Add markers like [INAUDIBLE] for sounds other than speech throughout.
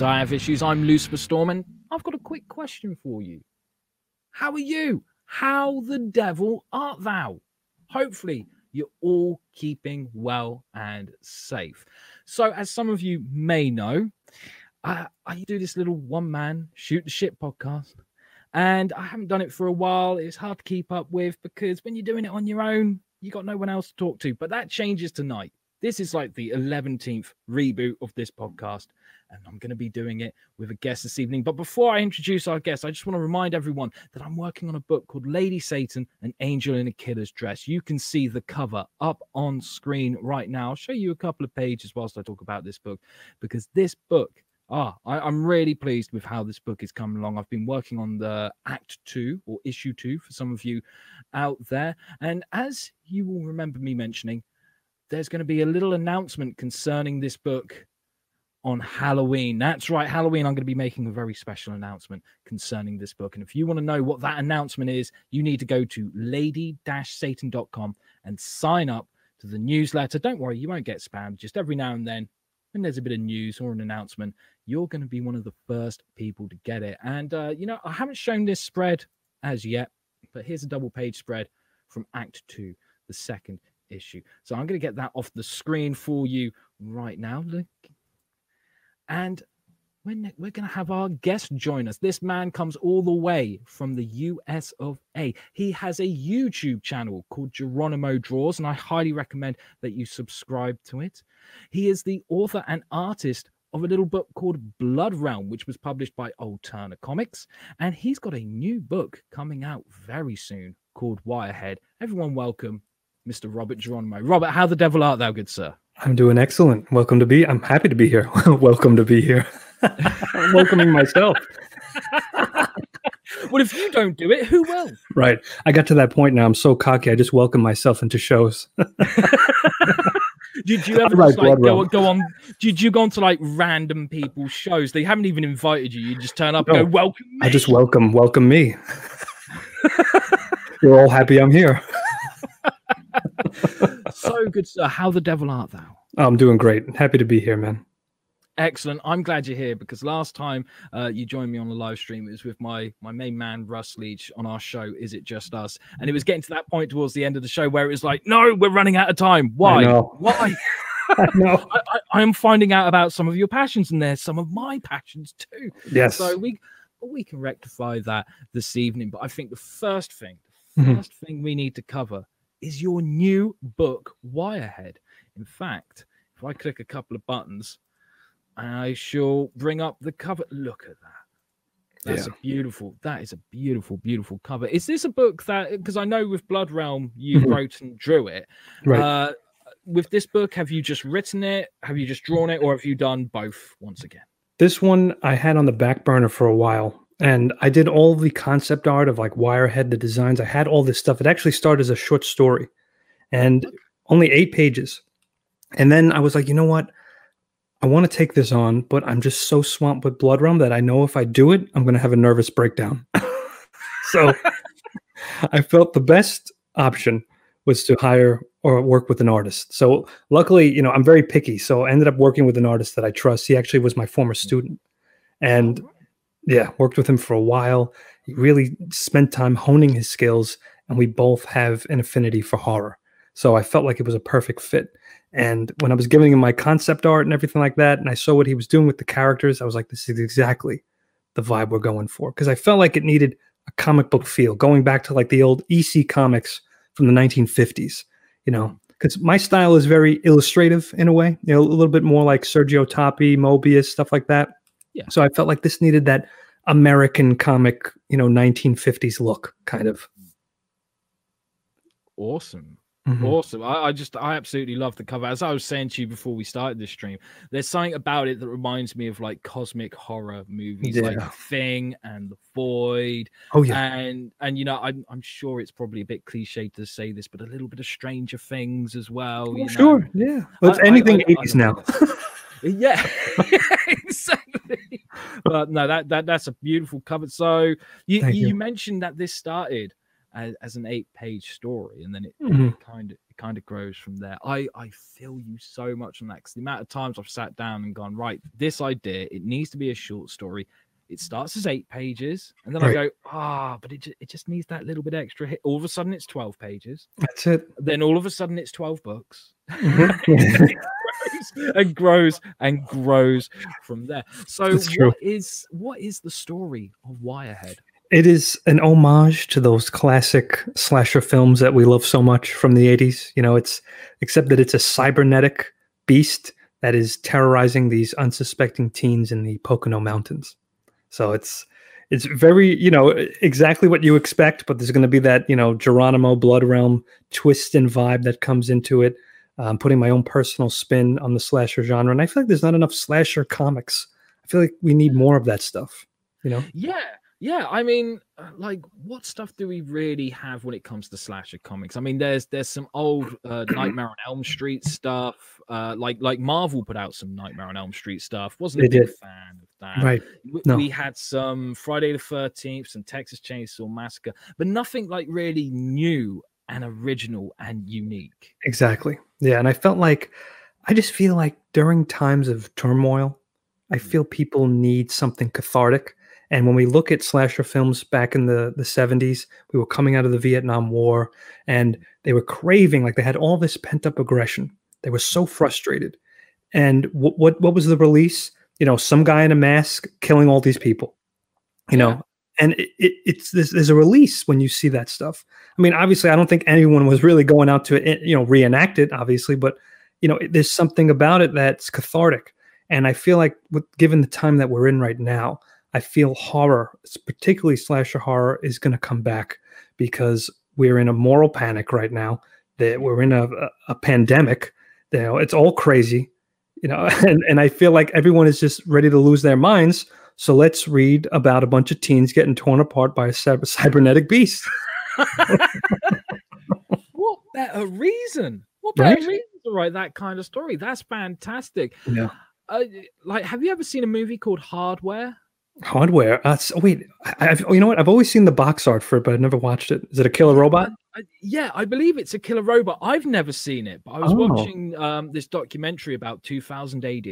To I Have Issues. I'm Lucifer Storm, and I've got a quick question for you. How are you? How the devil art thou? Hopefully, you're all keeping well and safe. So, as some of you may know, I, I do this little one man shoot the shit podcast, and I haven't done it for a while. It's hard to keep up with because when you're doing it on your own, you got no one else to talk to. But that changes tonight. This is like the 11th reboot of this podcast, and I'm going to be doing it with a guest this evening. But before I introduce our guest, I just want to remind everyone that I'm working on a book called Lady Satan An Angel in a Killer's Dress. You can see the cover up on screen right now. I'll show you a couple of pages whilst I talk about this book because this book Ah, I, am really pleased with how this book is coming along. I've been working on the Act Two or Issue Two for some of you out there. And as you will remember me mentioning, there's going to be a little announcement concerning this book on Halloween. That's right, Halloween. I'm going to be making a very special announcement concerning this book. And if you want to know what that announcement is, you need to go to lady satan.com and sign up to the newsletter. Don't worry, you won't get spammed. Just every now and then, when there's a bit of news or an announcement, you're going to be one of the first people to get it. And, uh, you know, I haven't shown this spread as yet, but here's a double page spread from Act Two, the second issue. So I'm going to get that off the screen for you right now. Look. And we're, we're going to have our guest join us. This man comes all the way from the US of A. He has a YouTube channel called Geronimo Draws, and I highly recommend that you subscribe to it. He is the author and artist of a little book called Blood Realm, which was published by Alterna Comics. And he's got a new book coming out very soon called Wirehead. Everyone, welcome Mr. Robert Geronimo. Robert, how the devil art thou, good sir? I'm doing excellent. Welcome to be. I'm happy to be here. [LAUGHS] Welcome to be here. I'm [LAUGHS] welcoming myself. [LAUGHS] well, if you don't do it, who will? Right. I got to that point now. I'm so cocky. I just welcome myself into shows. did you ever like, go, go, on? Did you go on to like random people's shows? They haven't even invited you. You just turn up no, and go, "Welcome." Me. I just welcome, welcome me. You're all happy I'm here so good. Sir. How the devil art thou? I'm doing great. Happy to be here, man. Excellent. I'm glad you're here because last time uh, you joined me on the live stream, it was with my my main man Russ Leach on our show. Is it just us? And it was getting to that point towards the end of the show where it was like, no, we're running out of time. Why? Why? [LAUGHS] [LAUGHS] I. I, am finding out about some of your passions, and there's some of my passions too. Yes. So we we can rectify that this evening. But I think the first thing, the 1st mm-hmm. thing we need to cover is your new book, Wirehead. In fact, if I click a couple of buttons, I shall bring up the cover. Look at that. That's yeah. a beautiful. That is a beautiful, beautiful cover. Is this a book that? Because I know with Blood Realm you mm-hmm. wrote and drew it. Right. Uh, with this book, have you just written it? Have you just drawn it, or have you done both once again? This one I had on the back burner for a while and I did all the concept art of like Wirehead, the designs. I had all this stuff. It actually started as a short story and only eight pages. And then I was like, you know what? I want to take this on, but I'm just so swamped with Blood Realm that I know if I do it, I'm going to have a nervous breakdown. [LAUGHS] so [LAUGHS] I felt the best option was to hire or work with an artist. So luckily, you know, I'm very picky. So I ended up working with an artist that I trust. He actually was my former hmm. student. And oh, yeah, worked with him for a while. He really spent time honing his skills, and we both have an affinity for horror. So I felt like it was a perfect fit. And when I was giving him my concept art and everything like that, and I saw what he was doing with the characters, I was like, this is exactly the vibe we're going for. Because I felt like it needed a comic book feel, going back to like the old EC comics from the 1950s, you know, mm. because my style is very illustrative in a way, you know, a little bit more like Sergio Toppi, Moebius, stuff like that. Yeah. So I felt like this needed that American comic, you know, 1950s look kind of. Awesome. Mm-hmm. Awesome. I, I, just, I absolutely love the cover. As I was saying to you before we started this stream, there's something about it that reminds me of like cosmic horror movies yeah. like Thing and The Void. Oh, yeah. And, and you know, I'm, I'm sure it's probably a bit cliche to say this, but a little bit of Stranger Things as well. Oh, sure. Know? Yeah. Well, it's I, anything I, 80s now. [LAUGHS] Yeah, [LAUGHS] exactly. But no, that that that's a beautiful cover. So you you, you mentioned that this started as, as an eight page story, and then it Mhm. kind of it kind of grows from there. I I feel you so much on that because the amount of times I've sat down and gone right, this idea it needs to be a short story. It starts as eight pages, and then I go ah, but it it just needs that little bit extra hit. All of a sudden, it's twelve pages. That's it. Then all of a sudden, it's twelve books. [LAUGHS] [LAUGHS] Mhm. [LAUGHS] and grows and grows from there. So what is what is the story of Wirehead? It is an homage to those classic slasher films that we love so much from the 80s. You know, it's except that it's a cybernetic beast that is terrorizing these unsuspecting teens in the Pocono Mountains. So it's it's very, you know, exactly what you expect, but there's going to be that, you know, Geronimo Blood Realm twist and vibe that comes into it. Um, putting my own personal spin on the slasher genre, and I feel like there's not enough slasher comics. I feel like we need more of that stuff. You know, Yeah, yeah. I mean, uh, like, what stuff do we really have when it comes to slasher comics? I mean, there's there's some old uh, [CLEARS THROAT] Nightmare on Elm Street stuff. Uh, like like Marvel put out some Nightmare on Elm Street stuff. Wasn't a They big did. fan of that. right? W- No. We had some Friday the Thirteenth, some Texas Chainsaw Massacre, but nothing like really new and original and unique. Exactly. Yeah. And I felt like, I just feel like during times of turmoil, I Mm. feel people need something cathartic. And when we look at slasher films back in the, the 70s, we were coming out of the Vietnam War and they were craving, like they had all this pent up aggression. They were so frustrated. And what, what, what was the release? You know, some guy in a mask killing all these people, you Yeah. know, and it, it, it's there's, a release when you see that stuff. I mean, obviously, I don't think anyone was really going out to eh, you know reenact it, obviously, but you know, there's something about it that's cathartic, and I feel like, with, given the time that we're in right now, I feel horror, particularly slasher horror, is going to come back because we're in a moral panic right now. That we're in a, a, a pandemic. You know, it's all crazy. You know, [LAUGHS] and, and I feel like everyone is just ready to lose their minds. So let's read about a bunch of teens getting torn apart by a cyber- cybernetic beast. [LAUGHS] what better reason? What better Right? reason to write that kind of story? That's fantastic. Yeah. Uh, like, have you ever seen a movie called Hardware? Hardware. Uh, so wait, I, I've, oh, you know what? I've always seen the box art for it, but I've never watched it. Is it a killer robot? I, yeah, I believe it's a killer robot. I've never seen it, but I was Oh. watching um, this documentary about 2000 AD,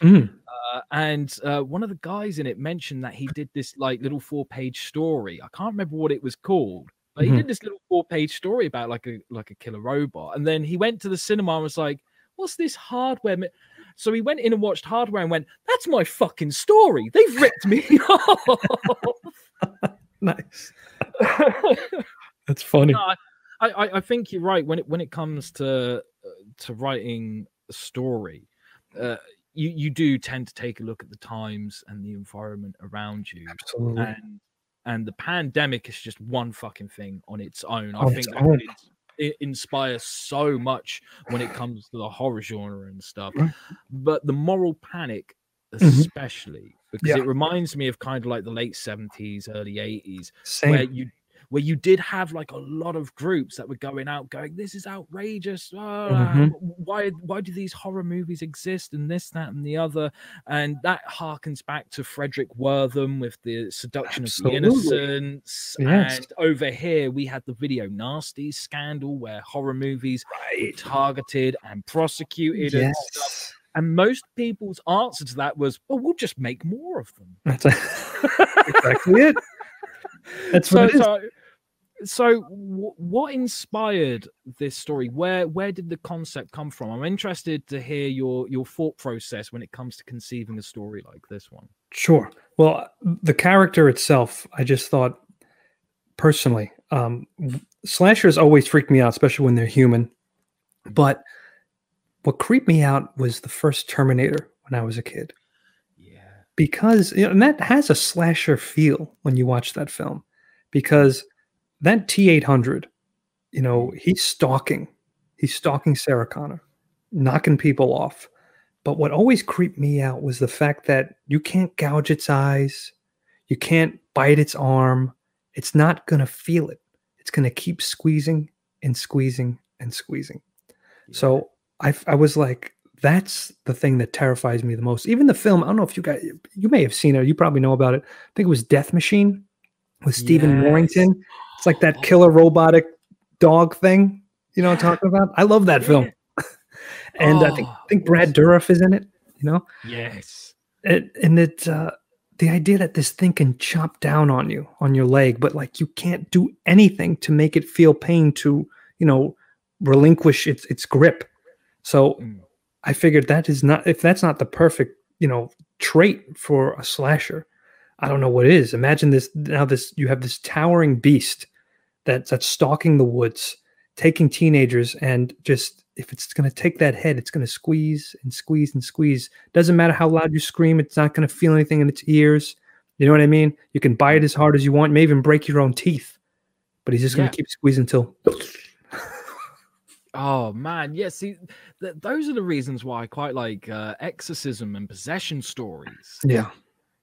Mm. uh, and uh, one of the guys in it mentioned that he did this like little four-page story. I can't remember what it was called, but Mhm. he did this little four-page story about like a like a killer robot, and then he went to the cinema and was like, "What's this hardware?" mi-" So he went in and watched Hardware and went, "That's my fucking story. They've ripped me off." [LAUGHS] [LAUGHS] Nice. That's [LAUGHS] funny. No, I, I, I think you're right when it when it comes to uh, to writing a story. Uh, you you do tend to take a look at the times and the environment around you, Absolutely. and and the pandemic is just one fucking thing on its own. I think own. it inspires so much when it comes to the horror genre and stuff. But the moral panic, Mhm. especially because Yeah. it reminds me of kind of like the late seventies, early eighties, Same. where you where you did have like a lot of groups that were going out going this is outrageous uh, Mhm. why why do these horror movies exist and this that and the other and that harkens back to Fredric Wertham with the seduction Absolutely. of the innocents Yes. and over here we had the video nasty scandal where horror movies right. targeted and prosecuted and stuff Yes. and most people's answer to that was well we'll just make more of them That's [LAUGHS] exactly it. That's [LAUGHS] so, what it is. so, so wh- what inspired this story? Where where did the concept come from? I'm interested to hear your your thought process when it comes to conceiving a story like this one. Sure. Well, the character itself, I just thought personally, um, slashers always freak me out, especially when they're human. But what creeped me out was the first Terminator when I was a kid, Yeah. because you know, and that has a slasher feel when you watch that film, because that T eight hundred, you know, he's stalking, he's stalking Sarah Connor, knocking people off. But what always creeped me out was the fact that you can't gouge its eyes, you can't bite its arm. It's not going to feel it. It's going to keep squeezing and squeezing and squeezing. So I was like, that's the thing that terrifies me the most. Even the film, I don't know if you guys, you may have seen it, you probably know about it. I think it was Death Machine with Stephen Yes. Norrington. It's like that killer robotic dog thing. You know what I'm talking about? I love that film. [LAUGHS] and I think I Oh, think Brad Dourif is in it. You know, Yes. and, and it's uh, the idea that this thing can chop down on you on your leg, but like you can't do anything to make it feel pain to you know relinquish its its grip. So Mm. I figured that is not if that's not the perfect you know trait for a slasher. I don't know what is. Imagine this now. This you have this towering beast that's that's stalking the woods, taking teenagers, and just if it's going to take that head, it's going to squeeze and squeeze and squeeze. Doesn't matter how loud you scream; it's not going to feel anything in its ears. You know what I mean? You can bite it as hard as you want, may even break your own teeth, but he's just going Yeah. to keep squeezing until. [LAUGHS] Oh man, yeah. See, th- those are the reasons why I quite like uh, exorcism and possession stories. yeah,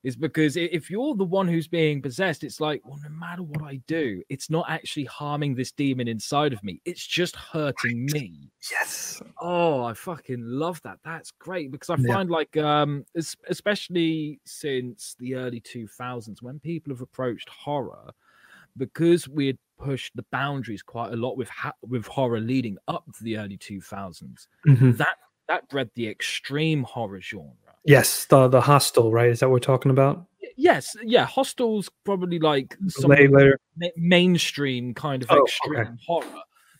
Is because if you're the one who's being possessed, it's like, well, no matter what I do, it's not actually harming this demon inside of me. It's just hurting me. yes, Oh, I fucking love that. That's great because I Yeah. find like um especially since the early 2000s when people have approached horror because we had pushed the boundaries quite a lot with ha- with horror leading up to the early 2000s. Mhm. That that bred the extreme horror genre. Yes. The the hostel, right? Is that what we're talking about? Yes, yeah, Hostel's probably like some later. mainstream kind of Oh, extreme okay. horror.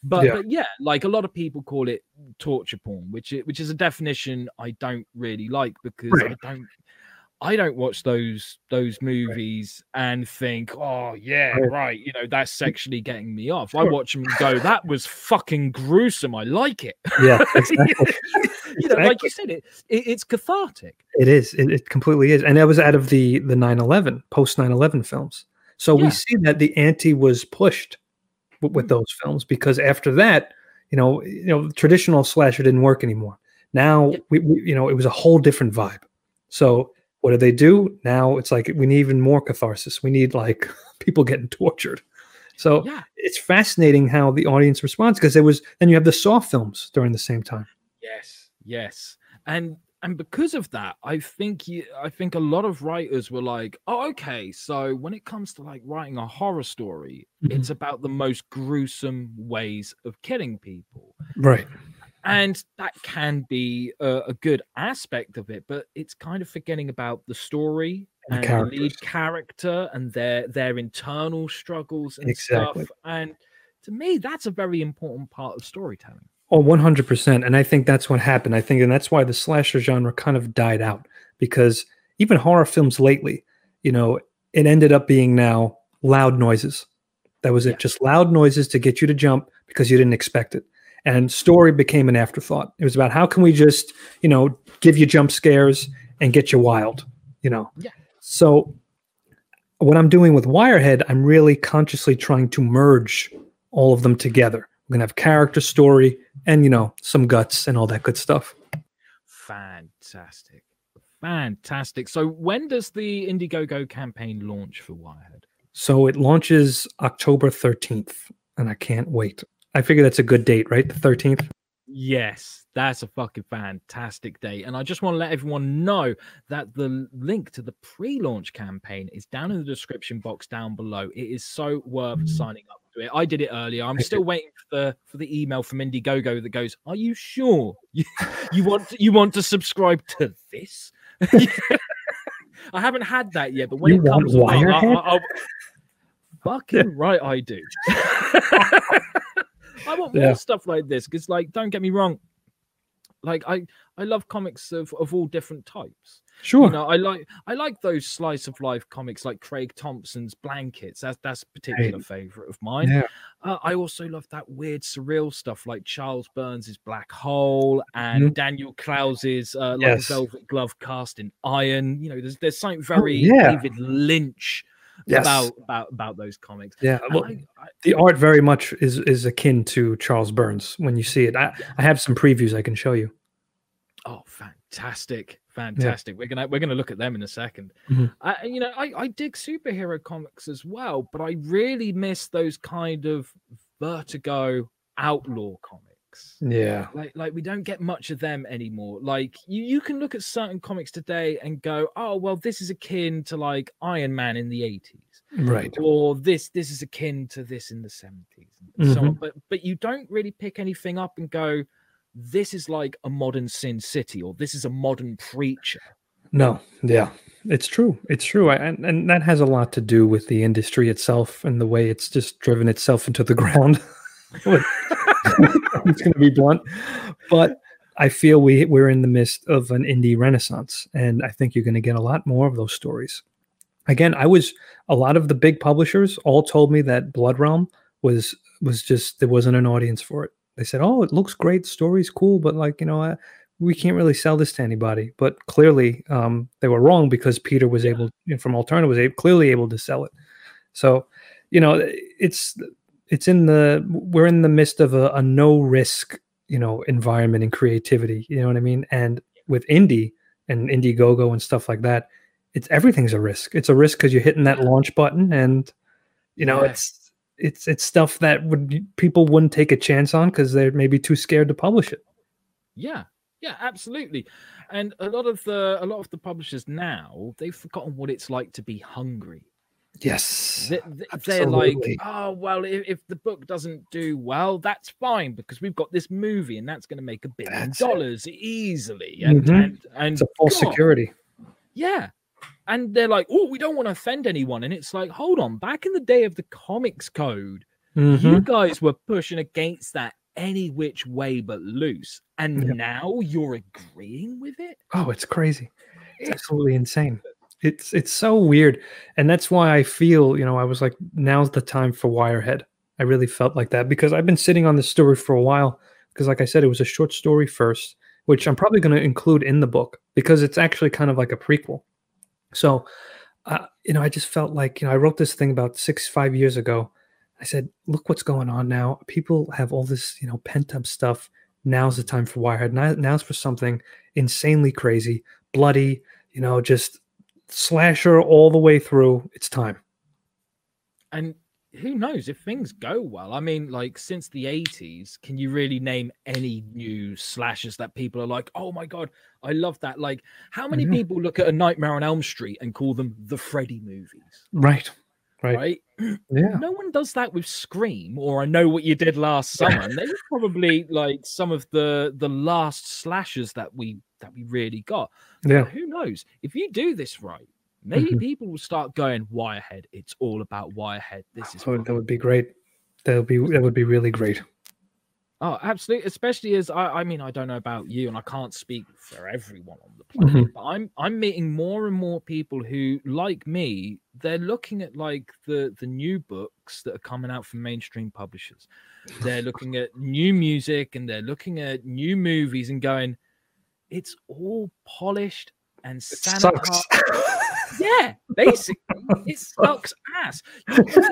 But Yeah. but yeah, like a lot of people call it torture porn, which is, which is a definition I don't really like because Right. I don't I don't watch those those movies and think, oh yeah, Right. you know, that's sexually getting me off. I watch them and go, that was fucking gruesome. I like it. Yeah, [LAUGHS] exactly. you know, like you said, it, it it's cathartic. It is. It, it completely is. And that was out of the the 9/11 post 9/11 films. So Yeah. we see that the ante was pushed with, with Mm. those films because after that, you know, you know, traditional slasher didn't work anymore. Now Yeah. we, we you know, it was a whole different vibe. So what do they do? Now it's like we need even more catharsis. We need like [LAUGHS] people getting tortured. So Yeah. it's fascinating how the audience responds because there was then you have the Saw films during the same time. Yes, yes, and and because of that, I think you, I think a lot of writers were like, oh, okay, so when it comes to like writing a horror story, Mhm. it's about the most gruesome ways of killing people, Right. And that can be a, a good aspect of it, but it's kind of forgetting about the story And the the lead character and their their internal struggles and Exactly. stuff, and to me, that's a very important part of storytelling. Oh, 100%. And I think that's what happened. I think, and that's why the slasher genre kind of died out because even horror films lately, you know, it ended up being now loud noises. That was Yeah. it. Just loud noises to get you to jump because you didn't expect it. And story became an afterthought. It was about how can we just, you know, give you jump scares and get you wild, you know? Yeah. So what I'm doing with Wirehead, I'm really consciously trying to merge all of them together. We're gonna have character story and you know some guts and all that good stuff. Fantastic. Fantastic. So when does the Indiegogo campaign launch for Wirehead? So it launches October 13th, and I can't wait. I figure that's a good date, right? The 13th. Yes, that's a fucking fantastic day. And I just want to let everyone know that the link to the pre-launch campaign is down in the description box down below. It is so worth mm. signing up to it. I did it earlier. I'm still waiting for the for the email from Indiegogo that goes, "Are you sure you, [LAUGHS] you want to, you want to subscribe to this?" [LAUGHS] I haven't had that yet, but when You it comes I-? I- I'll- [LAUGHS] fucking right, I do. I want more Yeah. stuff like this because, like, don't get me wrong, like I I love comics of of all different types. Sure. You know, I like I like those slice of life comics like Craig Thompson's Blankets. That's that's a particular favorite of mine. yeah. Uh, I also love that weird surreal stuff like Charles Burns's Black Hole and Mhm. Daniel Clowes's uh, like Yes. Velvet Glove cast in iron. You know, there's there's something very yeah. David Lynch Yes. about about about those comics. Yeah. Well, I- I- the art very much is is akin to Charles Burns when you see it. I, I have some previews I can show you. Oh, fantastic, fantastic! We're gonna we're gonna look at them in a 2nd Mhm. Uh, and, you know, I I dig superhero comics as well, but I really miss those kind of Vertigo outlaw comics. Yeah. Like like we don't get much of them anymore. Like you you can look at certain comics today and go, oh well, this is akin to like Iron Man in the eighties. Right. or this this is akin to this in the 70s and so on Mhm. but but you don't really pick anything up and go this is like a modern sin city or this is a modern preacher No, yeah, it's true. It's true, I, and and that has a lot to do with the industry itself and the way it's just driven itself into the [LAUGHS] ground. [LAUGHS] it's going to be blunt, but I feel we we're in the midst of an indie renaissance, and I think you're going to get a lot more of those stories. Again, I was a lot of the big publishers all told me that Blood Realm was was just there wasn't an audience for it. They said, "Oh, it looks great, story's cool, but like you know, uh, we can't really sell this to anybody." But clearly, um, they were wrong because Peter was able from Alterna was able, clearly able to sell it. So, you know, it's it's in the we're in the midst of a, a no risk you know environment and creativity. You know what I mean? And with indie and Indiegogo and stuff like that, it's everything's a risk. It's a risk because you're hitting that launch button, and you know Yeah. it's it's it's stuff that would people wouldn't take a chance on because they're maybe too scared to publish it. yeah yeah absolutely and a lot of the a lot of the publishers now they've forgotten what it's like to be hungry Yes, They- they- they're like oh well if, if the book doesn't do well that's fine because we've got this movie and that's going to make a billion That's it. dollars easily and Mhm. and, and it's a false God, security. Yeah. And they're like, oh, we don't want to offend anyone. And it's like, hold on, back in the day of the comics code, Mhm. you guys were pushing against that any which way but loose. And Yeah. now you're agreeing with it? Oh, it's crazy. It's It's- absolutely insane. It's it's so weird, and that's why I feel you know I was like now's the time for Wirehead. I really felt like that because I've been sitting on this story for a while. Because like I said, it was a short story first, which I'm probably going to include in the book because it's actually kind of like a prequel. So, uh, you know, I just felt like you know I wrote this thing about six five years ago. I said, look what's going on now. People have all this you know pent up stuff. Now's the time for Wirehead. Now, now's for something insanely crazy, bloody, you know, just slasher all the way through. It's time. And who knows if things go well? I mean, like since the 80s, can you really name any new slashes that people are like, oh my God, I love that? Like, how many know. people look at a Nightmare on Elm Street and call them the Freddy movies? Right. Right. right? [CLEARS THROAT] Yeah. no one does that with Scream or I know what you did last [LAUGHS] summer. And they were probably like some of the the last slashes that we that we really got. Yeah. But who knows? If you do this right, maybe Mhm. people will start going Wirehead. It's all about Wirehead. This is Oh, that would be great. That would be that would be really great. oh, absolutely. Especially as I, I mean, I don't know about you, and I can't speak for everyone on the planet, Mhm. but I'm I'm meeting more and more people who, like me, they're looking at like the the new books that are coming out from mainstream publishers. They're looking at new music and they're looking at new movies and going, it's all polished and It sanitized. [LAUGHS] Yeah, basically, it [LAUGHS] sucks ass. You get,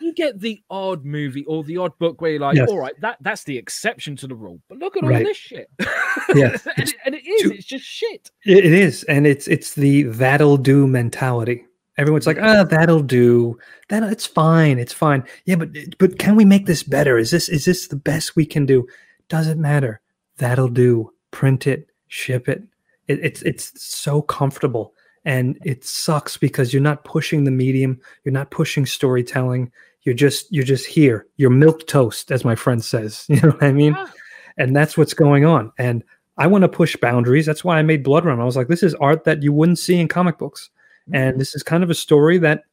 you get the odd movie or the odd book where you're like, Yes. all right, that that's the exception to the rule. But look at all this shit. [LAUGHS] Yes, and, it, and it is. too- It's just shit. It, it is, and it's it's the that'll do mentality. Everyone's like, ah, that'll do. That it's fine. It's fine. Yeah, but but can we make this better? Is this is this the best we can do? Doesn't matter. That'll do. Print it, ship it. it it's it's so comfortable, and it sucks because you're not pushing the medium. You're not pushing storytelling. You're just you're just here. You're milk toast, as my friend says. [LAUGHS] You know what I mean? Yeah. and that's what's going on. And I want to push boundaries. That's why I made Blood Realm. I was like, this is art that you wouldn't see in comic books, and mm-hmm. this is kind of a story that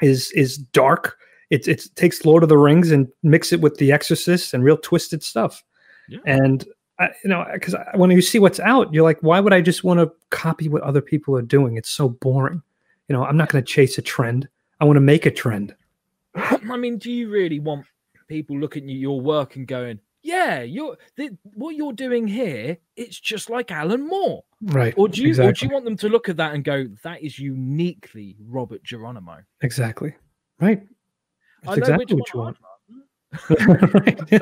is is dark. It it takes Lord of the Rings and mix it with The Exorcist and real twisted stuff. Yeah. And I, you know, because when you see what's out, you're like, why would I just want to copy what other people are doing? It's so boring. You know, I'm not going to chase a trend. I want to make a trend. [CLEARS THROAT] I mean, do you really want people looking at your work and going, "Yeah, you're th- what you're doing here? It's just like Alan Moore." Right. Or do you or do you want them to look at that and go, "That is uniquely Robert Geronimo"? exactly. Right. That's exactly what you want. [LAUGHS] Right? yeah.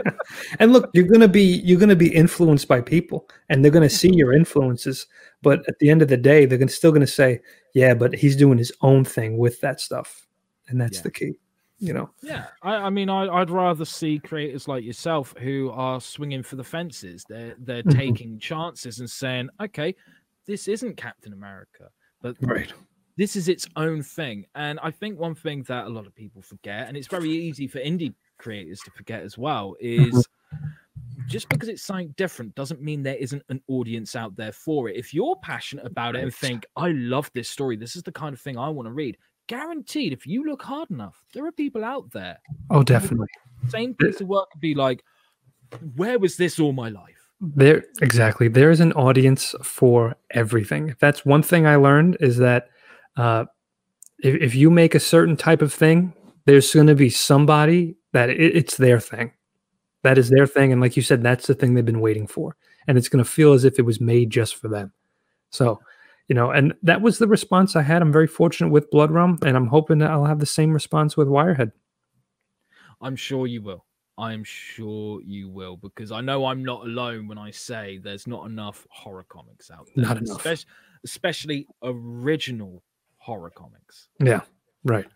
And look, you're gonna be you're gonna be influenced by people, and they're gonna see your influences. But at the end of the day, they're gonna, still gonna say, "Yeah, but he's doing his own thing with that stuff," and that's Yeah. the key. You know, Yeah, I, I mean, I, I'd rather see creators like yourself who are swinging for the fences. They're they're Mhm. taking chances and saying, "Okay, this isn't Captain America, but right? this is its own thing. And I think one thing that a lot of people forget, and it's very easy for indie creators to forget as well, Mm-hmm. is just because it's something different doesn't mean there isn't an audience out there for it. If you're passionate about it and think, I love this story, this is the kind of thing I want to read, guaranteed, if you look hard enough, there are people out there. Oh, definitely. Same piece of work could be like, where was this all my life? There exactly. There is an audience for everything. That's one thing I learned is that uh, if, if you make a certain type of thing, there's going to be somebody that it, it's their thing. That is their thing, and like you said, that's the thing they've been waiting for, and it's going to feel as if it was made just for them. So, you know, and that was the response I had. I'm very fortunate with Blood Realm, and I'm hoping that I'll have the same response with Wirehead. I'm sure you will. I am sure you will because I know I'm not alone when I say there's not enough horror comics out there. Not enough. espec- especially original horror comics. Yeah, right.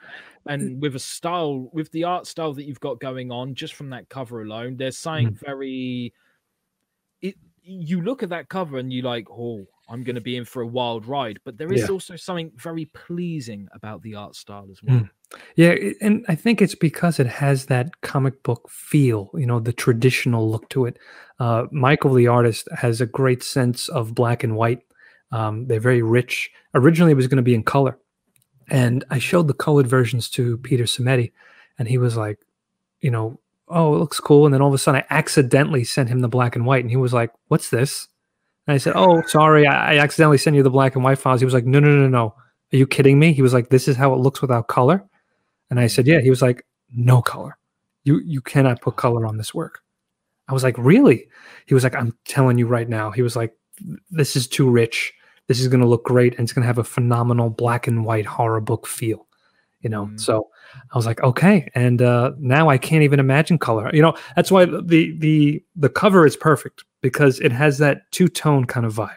And with a style, with the art style that you've got going on, just from that cover alone, there's something Mm. very. It you look at that cover and you like, oh, I'm going to be in for a wild ride. But there is Yeah. also something very pleasing about the art style as well. Mm. Yeah, and I think it's because it has that comic book feel, you know, the traditional look to it. Uh, Michael, the artist, has a great sense of black and white. Um, they're very rich. Originally, it was going to be in color, and I showed the colored versions to Peter Simeti, and he was like, you know, oh, it looks cool. And then all of a sudden, I accidentally sent him the black and white, and he was like, "What's this?" And I said, [LAUGHS] "Oh, sorry, I, I accidentally sent you the black and white files." He was like, "No, no, no, no. Are you kidding me?" He was like, "This is how it looks without color." And I said, "Yeah." He was like, "No color. You you cannot put color on this work." I was like, "Really?" He was like, "I'm telling you right now." He was like, "This is too rich. This is going to look great, and it's going to have a phenomenal black and white horror book feel." You know, Mm. so I was like, "Okay." And uh, now I can't even imagine color. You know, that's why the the the cover is perfect because it has that two tone kind of vibe.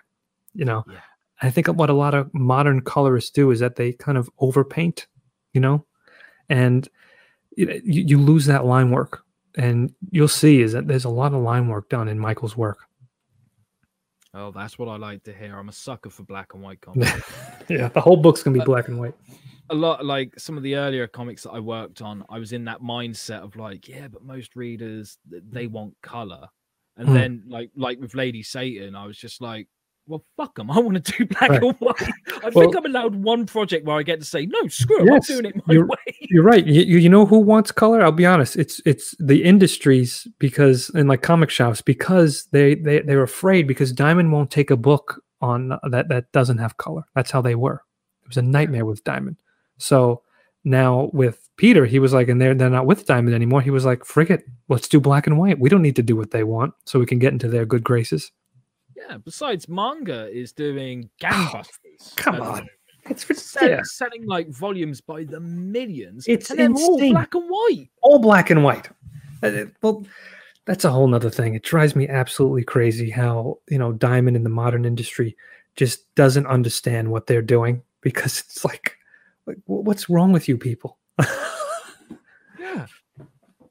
You know, Yeah. I think what a lot of modern colorists do is that they kind of overpaint. You know, and you, you you lose that line work and you'll see is that there's a lot of line work done in michael's work Oh, that's what I like to hear. I'm a sucker for black and white [LAUGHS] comics. yeah the whole book's gonna be Uh, black and white a lot like some of the earlier comics that I worked on, I was in that mindset of like, yeah, but most readers they want color. And Mm. then like like with Lady Satan, I was just like, well, fuck them. I want to do black Right. and white. I [LAUGHS] Well- think I'm allowed one project where I get to say, no, screw 'em, Yes, I'm doing it my you're- [LAUGHS] way. you're right. You, you know who wants color? I'll be honest. It's it's the industries because in like comic shops because they they they're afraid because diamond won't take a book on that that doesn't have color. That's how they were. It was a nightmare with diamond. So now with peter he was like and they're they're not with diamond anymore. He was like frigate let's do black and white. We don't need to do what they want so we can get into their good graces Yeah. Besides, manga is doing gangbusters. come on. it's Selling, selling like volumes by the millions. It's and they're all black and white. all black and white. Uh, Well, that's a whole nother thing. It drives me absolutely crazy how you know Diamond in the modern industry just doesn't understand what they're doing [LAUGHS] because it's like, like what's wrong with you people? [LAUGHS] Yeah.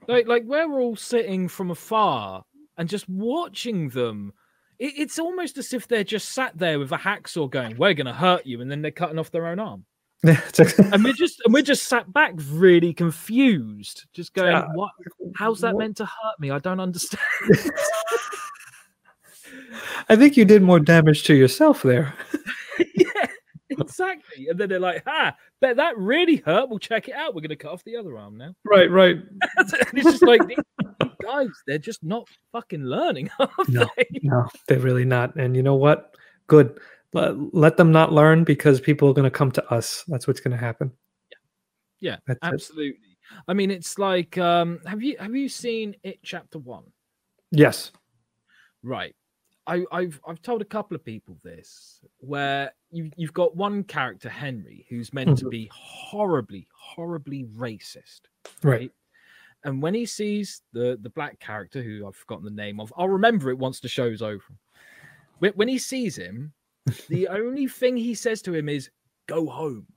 Like like we're all sitting from afar and just watching them. It, it's almost as if they're just sat there with a hacksaw going, We're gonna hurt you, and then they're cutting off their own arm. [LAUGHS] And we're just and we're just sat back really confused, just going, Yeah. What how's that What- meant to hurt me? I don't understand. [LAUGHS] [LAUGHS] I think you did more damage to yourself there. yeah, exactly. And then they're like, ha, bet that really hurt. We'll check it out. We're gonna cut off the other arm now. Right, right. and it's just like guys, they're just not fucking learning, [LAUGHS] No. they? No, they're really not. And you know what? Good. Let, let them not learn because people are going to come to us. That's what's going to happen. Yeah, That's it. absolutely. I mean, it's like, um, have you have you seen it chapter one? Yes. Right. I, I've I've told a couple of people this, where you you've got one character, Henry, who's meant to Mhm. be horribly, horribly racist. Right. And when he sees the the black character, who I've forgotten the name of, I'll remember it once the show's over. When, when he sees him, the [LAUGHS] only thing he says to him is "Go home."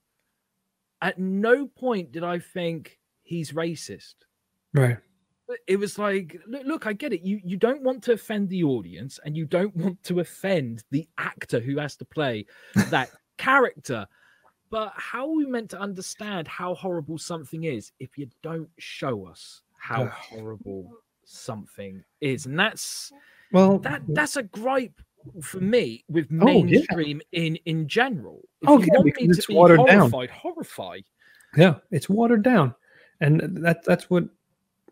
At no point did I think he's racist. Right. It was like, look, look, I get it. You you don't want to offend the audience, and you don't want to offend the actor who has to play that [LAUGHS] character. But how are we meant to understand how horrible something is if you don't show us how horrible something is? And that's Well, that that's a gripe for me with Oh, yeah. mainstream in in general. If Oh, you yeah, want me to it's be watered down. horrified, horrify. yeah, it's watered down, and that that's what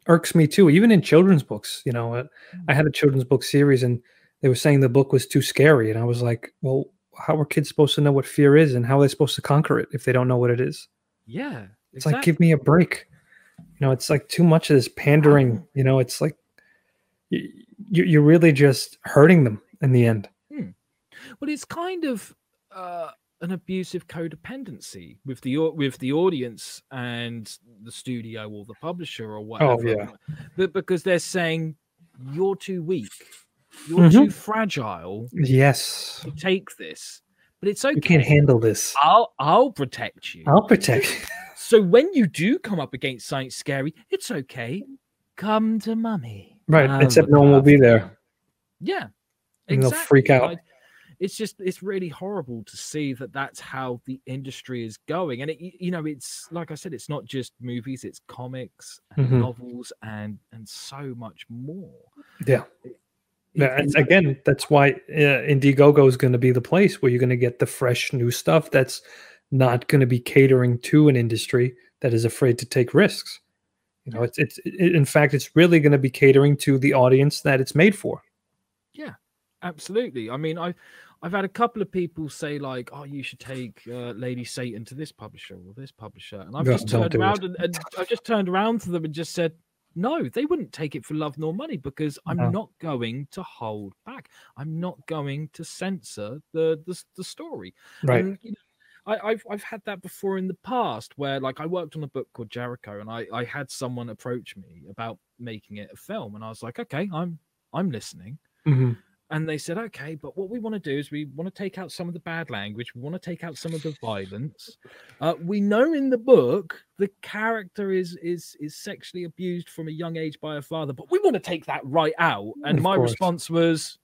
irks me too. Even in children's books, you know, uh, I had a children's book series, and they were saying the book was too scary, and I was like, well, how are kids supposed to know what fear is, and how are they supposed to conquer it if they don't know what it is? Yeah. It's like, give me a break. You know, it's like too much of this pandering. You know, it's like you, you're really just hurting them in the end. Well, it's kind of uh, an abusive codependency with the with the audience and the studio or the publisher or whatever. Oh, yeah. But because they're saying you're too weak, you're Mhm. too fragile Yes, to take this. But it's okay. you can't handle this. I'll I'll protect you. I'll protect. You. [LAUGHS] so when you do come up against something scary, it's okay. Come to mummy. Right, I'll except no one will be there. Yeah. And they'll freak out. Like, it's just it's really horrible to see that that's how the industry is going and it you know it's like i said it's not just movies it's comics and Mhm. novels and and so much more Yeah. And again, that's why uh, Indiegogo is going to be the place where you're going to get the fresh new stuff that's not going to be catering to an industry that is afraid to take risks. You know, it's it's it, in fact, it's really going to be catering to the audience that it's made for. Yeah, absolutely i mean i i've had a couple of people say like oh you should take uh, lady satan to this publisher or this publisher and i've No, just turned around and, and i've just turned around to them and just said no they wouldn't take it for love nor money because i'm No. not going to hold back i'm not going to censor the the, the story Right. And, you know, I, I've I've had that before in the past where like I worked on a book called Jericho and I, I had someone approach me about making it a film and I was like, okay, I'm I'm listening. Mhm. And they said, okay, but what we want to do is we want to take out some of the bad language, we want to take out some of the violence. Uh, we know in the book the character is is is sexually abused from a young age by her father, but we want to take that right out. And Of my course. response was,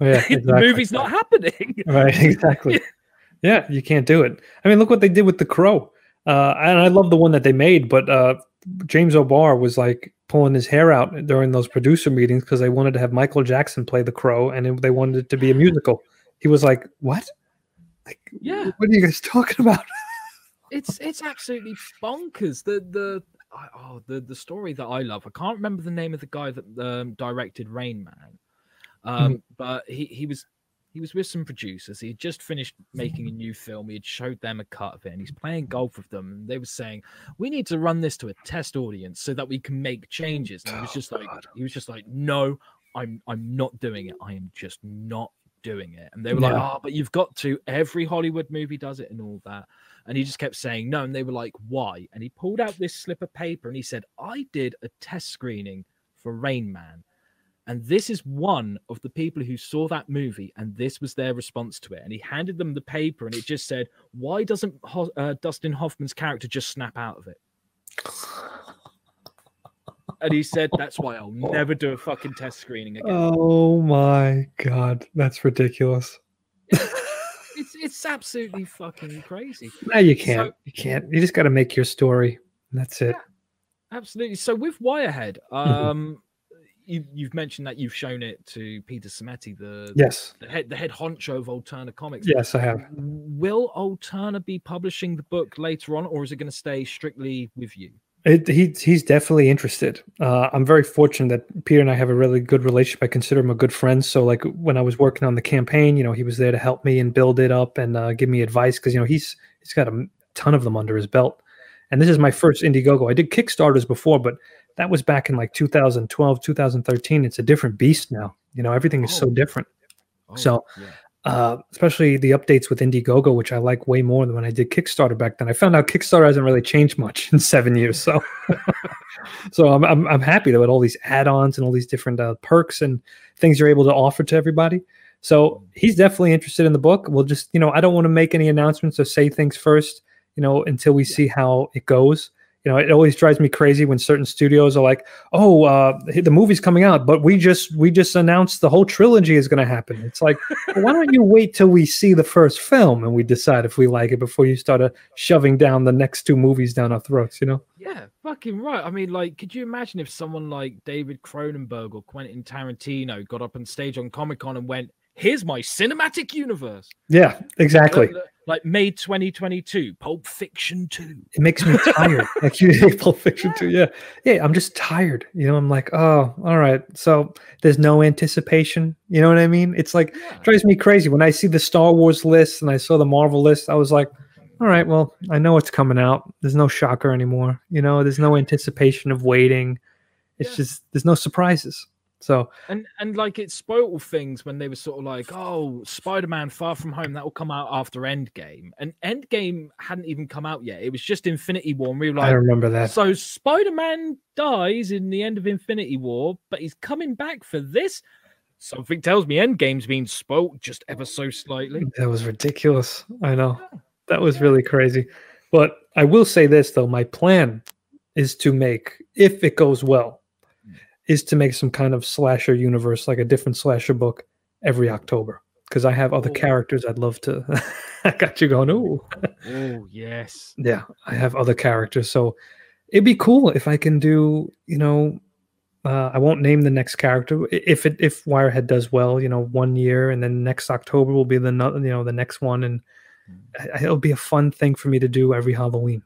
Oh, yeah, [LAUGHS] the movie's not happening. [LAUGHS] Right, exactly. [LAUGHS] yeah, you can't do it. I mean, look what they did with The Crow. Uh, and I love the one that they made, but uh, James O'Barr was like pulling his hair out during those producer meetings because they wanted to have Michael Jackson play The Crow and it- they wanted it to be a musical. He was like, "What? Like, Yeah. what are you guys talking about?" [LAUGHS] it's it's absolutely bonkers. The the oh the the story that I love. I can't remember the name of the guy that um, directed Rain Man, um, but he he was he was with some producers. He had just finished making a new film. He had showed them a cut of it, and he's playing golf with them. And they were saying, "We need to run this to a test audience so that we can make changes." And he was Oh, just like, he was just like, "No, I'm I'm not doing it. I am just not doing it." And they were like, Yeah. "Oh, but you've got to. Every Hollywood movie does it and all that." And he just kept saying no. And they were like, why? And he pulled out this slip of paper and he said, I did a test screening for Rain Man. And this is one of the people who saw that movie, and this was their response to it. And he handed them the paper, and it just said, "Why doesn't Ho- uh, Dustin Hoffman's character just snap out of it?" And he said, "That's why I'll never do a fucking test screening again." Oh my god, that's ridiculous. It's [LAUGHS] it's absolutely fucking crazy. No, you can't. So- you can't. You just got to make your story. That's it. Absolutely. So with Wirehead, um, you, you've mentioned that you've shown it to Peter Simeti, the Yes. the head the head honcho of Alterna Comics. Yes, I have. Will Alterna be publishing the book later on, or is it going to stay strictly with you? It, he, he's definitely interested. Uh, I'm very fortunate that Peter and I have a really good relationship. I consider him a good friend. So, like when I was working on the campaign, you know, he was there to help me and build it up and uh, give me advice because you know he's he's got a ton of them under his belt. And this is my first Indiegogo. I did Kickstarters before, but that was back in like 2012, 2013. It's a different beast now. You know, everything is so Oh. different. Oh, So- yeah. uh, especially the updates with Indiegogo, which I like way more than when I did Kickstarter back then. I found out Kickstarter hasn't really changed much in seven years, so [LAUGHS] so I'm, I'm I'm happy that with all these add-ons and all these different uh, perks and things you're able to offer to everybody. So he's definitely interested in the book. We'll just you know I don't want to make any announcements or say things first, you know, until we see how it goes. You know, it always drives me crazy when certain studios are like, "Oh, uh, the movie's coming out, but we just we just announced the whole trilogy is going to happen." It's like, [LAUGHS] well, why don't you wait till we see the first film and we decide if we like it before you start uh, shoving down the next two movies down our throats? You know? Yeah, fucking right. I mean, like, could you imagine if someone like David Cronenberg or Quentin Tarantino got up on stage on Comic Con and went, "Here's my cinematic universe." Yeah, exactly. Like, like May 2022, Pulp Fiction 2. It makes me tired. [LAUGHS] like you Pulp Fiction yeah. 2. Yeah. Yeah. I'm just tired. You know, I'm like, oh, all right. So there's no anticipation. You know what I mean? It's like yeah. drives me crazy. When I see the Star Wars list and I saw the Marvel list, I was like, all right, well, I know it's coming out. There's no shocker anymore. You know, there's no anticipation of waiting. It's yeah. just there's no surprises. So and and like it spoiled things when they were sort of like, oh, Spider-Man Far From Home that will come out after Endgame, and Endgame hadn't even come out yet. It was just Infinity War, and we were like, I remember that. So Spider-Man dies in the end of Infinity War, but he's coming back for this. Something tells me Endgame's been spoilt just ever so slightly. That was ridiculous. I know that was really crazy, but I will say this though: my plan is to make, if it goes well is to make some kind of slasher universe, like a different slasher book every October. Because I have other Ooh. characters I'd love to. [LAUGHS] I got you going. Ooh. oh [LAUGHS] yes. Yeah, I have other characters, so it'd be cool if I can do. You know, uh, I won't name the next character if it if Wirehead does well. You know, one year, and then next October will be the you know the next one, and mm. it'll be a fun thing for me to do every Halloween.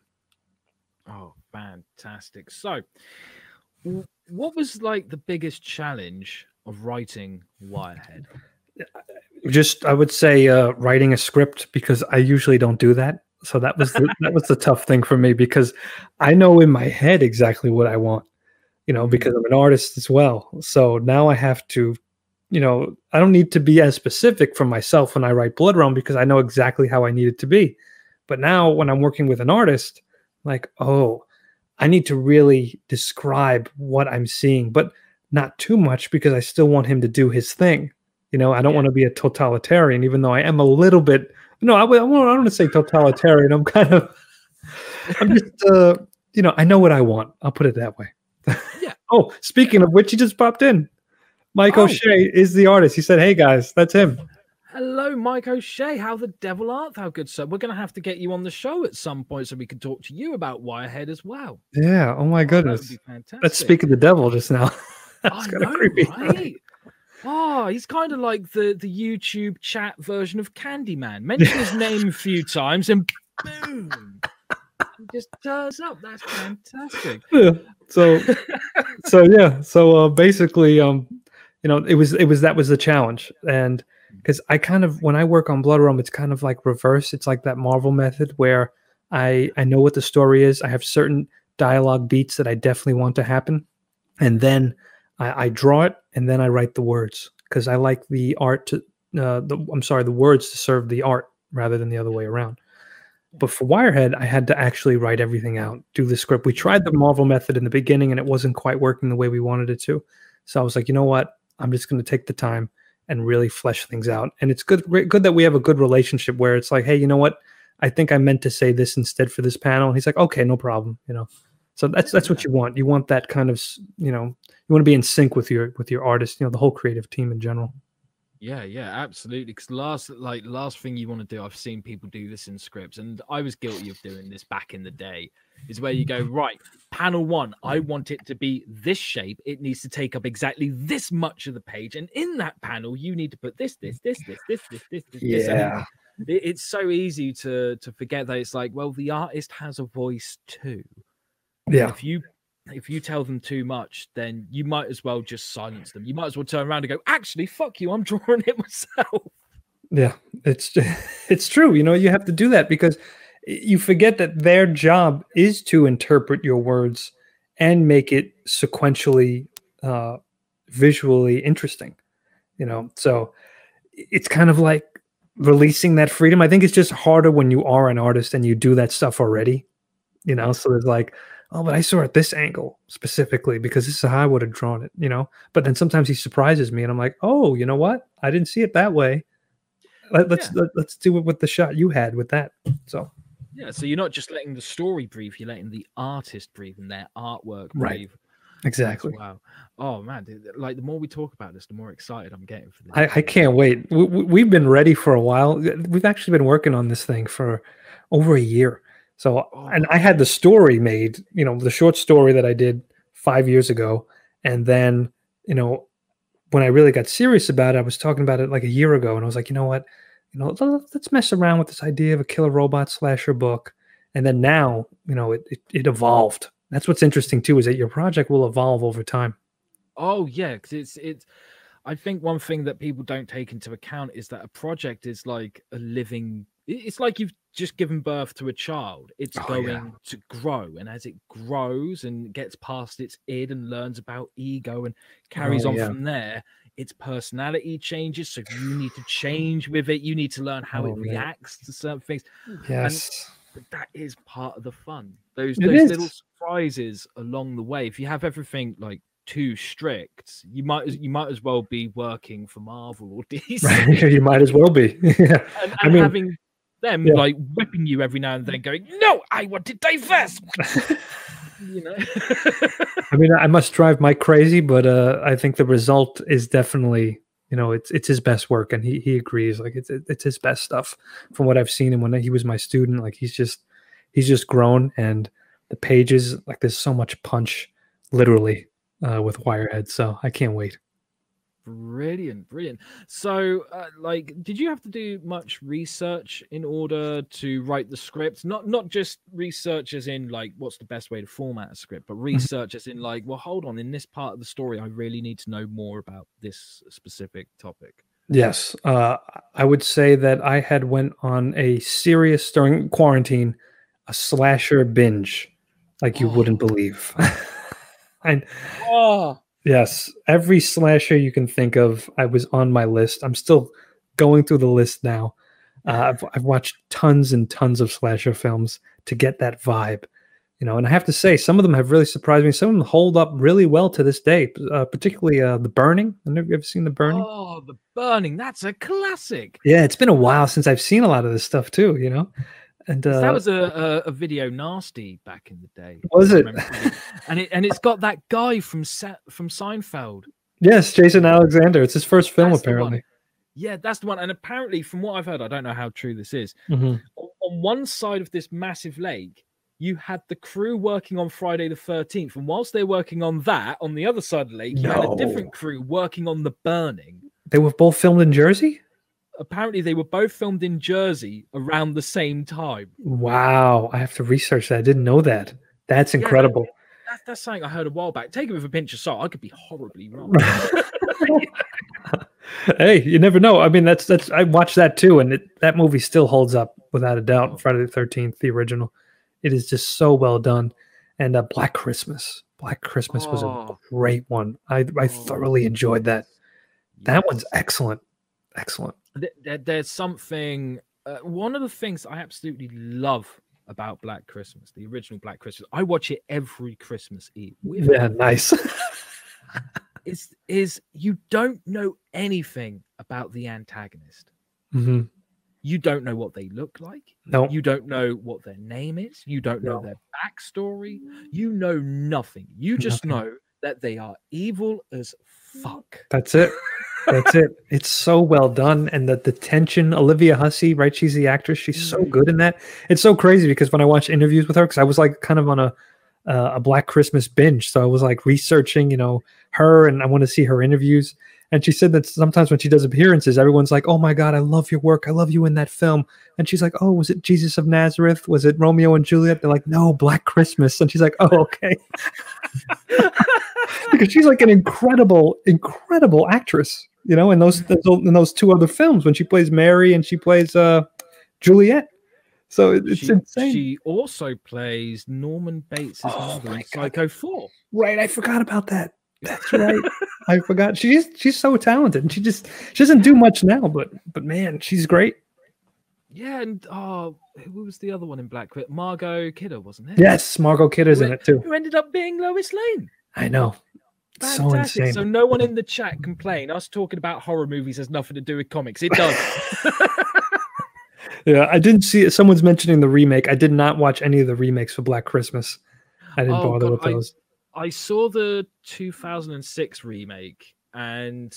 Oh, fantastic! So, what was like the biggest challenge of writing Wirehead? Just, I would say, uh, writing a script because I usually don't do that. So that was the, that was the [LAUGHS] tough thing for me because I know in my head exactly what I want, you know, because I'm an artist as well. So now I have to, you know, I don't need to be as specific for myself when I write Blood Realm because I know exactly how I need it to be. But now when I'm working with an artist, like, oh, I need to really describe what I'm seeing, but not too much because I still want him to do his thing. You know, I don't yeah. want to be a totalitarian, even though I am a little bit. No, I, I, don't want to say totalitarian. I'm kind of, I'm just, uh, you know, I know what I want. I'll put it that way. Yeah. [LAUGHS] oh, speaking of which, he just popped in. Mike oh. O'Shea is the artist. He said, "Hey guys, that's him." Hello, Mike O'Shea. How the devil art thou, good sir? We're going to have to get you on the show at some point so we can talk to you about Wirehead as well. Yeah. Oh my goodness. Oh, Let's speak of the devil just now. [LAUGHS] That's kind of creepy. Right? Oh, he's kind of like the the YouTube chat version of Candyman. Mention his [LAUGHS] name a few times and boom, he just turns up. That's fantastic. [LAUGHS] Yeah. So, so yeah. So uh, basically, um, you know, it was it was that was the challenge, and because I kind of when I work on Blood Realm, it's kind of like reverse. It's like that Marvel method where I I know what the story is. I have certain dialogue beats that I definitely want to happen, and then I, I draw it and then I write the words because I like the art to uh, the I'm sorry the words to serve the art rather than the other way around. But for Wirehead, I had to actually write everything out, do the script. We tried the Marvel method in the beginning and it wasn't quite working the way we wanted it to. So I was like, you know what? I'm just going to take the time and really flesh things out. And it's good good that we have a good relationship where it's like, hey, you know what? I think I meant to say this instead for this panel. And he's like, okay, no problem. You know, so that's that's what you want. You want that kind of you know you want to be in sync with your with your artist. You know, the whole creative team in general. Yeah, yeah, absolutely. Because last, like, last thing you want to do, I've seen people do this in scripts, and I was guilty of doing this back in the day. Is where you go [LAUGHS] right, panel one. I want it to be this shape. It needs to take up exactly this much of the page, and in that panel, you need to put this, this, this, this, this, this, this, this. Yeah. This. It's so easy to to forget that it's like, well, the artist has a voice too. Yeah. If you if you tell them too much, then you might as well just silence them. You might as well turn around and go, actually, fuck you, I'm [LAUGHS] drawing it myself. Yeah, it's [LAUGHS] it's true. You know, you have to do that because you forget that their job is to interpret your words and make it sequentially uh, visually interesting. You know, so it's kind of like releasing that freedom. I think it's just harder when you are an artist and you do that stuff already. You know, so there's like oh, but I saw it this angle specifically because this is how I would have drawn it, you know. But then sometimes he surprises me, and I'm like, oh, you know what? I didn't see it that way. Let, us yeah. let, us do it with the shot you had with that. So Yeah, so you're not just letting the story breathe; you're letting the artist breathe and their artwork breathe. Right. Exactly. Wow. Oh man, dude, like the more we talk about this, the more excited I'm getting for this. I, I can't wait. We- we've been ready for a while. We've actually been working on this thing for over a year. So, oh. and I had the story made, you know, the short story that I did five years ago. And then, you know, when I really got serious about it, I was talking about it like a year ago. And I was like, you know what? You know, let- let's mess around with this idea of a killer robot slasher book. And then now, you know, it, it, it evolved. That's what's interesting too, is that your project will evolve over time. Oh yeah, because it's it's. I think one thing that people don't take into account is that a project is like a living. It's like you've just given birth to a child. It's Oh, going yeah. to grow, and as it grows and gets past its id and learns about ego and carries Oh, on yeah. from there, its personality changes. So you need to change with it. You need to learn how Oh, it man. reacts to certain things. Yes. But that is part of the fun. Those It those little surprises along the way. If you have everything like too strict, you might as you might as well be working for Marvel or [LAUGHS] DC Right. [LAUGHS] you might as well be. yeah. [LAUGHS] and, I mean- having them Yeah. like whipping you every now and then, going, "No, I want to diverse." [LAUGHS] you know. I mean, I must drive Mike crazy, but uh, I think the result is definitely, you know, it's it's his best work, and he he agrees. Like it's it's his best stuff from what I've seen and when he was my student. Like he's just he's just grown, and the pages like there's so much punch, literally, uh, with Wirehead. So I can't wait. Brilliant, brilliant. So, uh, like, did you have to do much research in order to write the script? Not not just research as in like what's the best way to format a script, but research as in like, well, hold on, in this part of the story, I really need to know more about this specific topic. Yes, uh, I would say that I had went on a serious during quarantine, a slasher binge, like you wouldn't believe. [LAUGHS] and Oh, Yes, every slasher you can think of, I was on my list. I'm still going through the list now. Uh, [LAUGHS] I've, I've watched tons and tons of slasher films to get that vibe, you know. And I have to say, some of them have really surprised me. Some of them hold up really well to this day, uh, particularly uh, The Burning. Have you ever seen The Burning? oh, the burning. That's a classic. Yeah, it's been a while since I've seen a lot of this stuff too, you know. And uh, that was a, a, a video nasty back in the day. Was it? and it and it's got that guy from from Seinfeld. yes, Jason Alexander. It's his first film, That's apparently. Yeah, that's the one. And apparently, from what I've heard, I don't know how true this is. Mhm. On, on one side of this massive lake, you had the crew working on Friday the 13th. And whilst they're working on that, on the other side of the lake, you had a different crew working on the burning. They were both filmed in Jersey. Apparently, they were both filmed in Jersey around the same time. Wow, I have to research that. I didn't know that. That's Yeah, that- incredible. That's, something I heard a while back. Take it with a pinch of salt. I could be horribly wrong. [LAUGHS] hey, you never know. I mean, that's that's I watched that too, and it, that movie still holds up without a doubt. Friday the Thirteenth, the original, it is just so well done. And uh, Black Christmas, Black Christmas was a Oh. great one. I I Oh, thoroughly enjoyed that. That one's excellent, excellent. Th- there- there's something uh, one of the things i absolutely love about black christmas the original black christmas i watch it every christmas eve with Yeah, nice. [LAUGHS] is is you don't know anything about the antagonist Mm-hmm. you don't know what they look like No, you don't know what their name is you don't know No. their backstory you know nothing you just Nothing. know that they are evil as fuck that's it. [LAUGHS] That's it. It's so well done, and the the tension. Olivia Hussey, right? She's the actress. She's so Mhm. good in that. It's so crazy because when I watch interviews with her, because I was like kind of on a uh, a Black Christmas binge, so I was like researching, you know, her, and I want to see her interviews. And she said that sometimes when she does appearances, everyone's like, "Oh my God, I love your work. I love you in that film." And she's like, "Oh, was it Jesus of Nazareth? Was it Romeo and Juliet?" They're like, "No, Black Christmas." And she's like, "Oh, okay." [LAUGHS] because she's like an incredible, incredible actress, you know, in those in those two other films when she plays Mary and she plays uh Juliet. So it- it's she, insane. she also plays norman bates' Oh mother in God. psycho 4 right, I forgot about that. That's right. [LAUGHS] I forgot. She's she's so talented. And she just she doesn't do much now, but but man, she's great. Yeah, and oh, who was the other one in Black Crit? Margot Kidder, wasn't it? Yes, Margot Kidder's in it too. Who ended up being Lois Lane. I know. So Fantastic. insane. So no one in the chat complain. Us talking about horror movies has nothing to do with comics. It does. [LAUGHS] [LAUGHS] yeah, I didn't see it. Someone's mentioning the remake. I did not watch any of the remakes for Black Christmas. I didn't Oh, bother God, with I- those. I saw the 2006 remake, and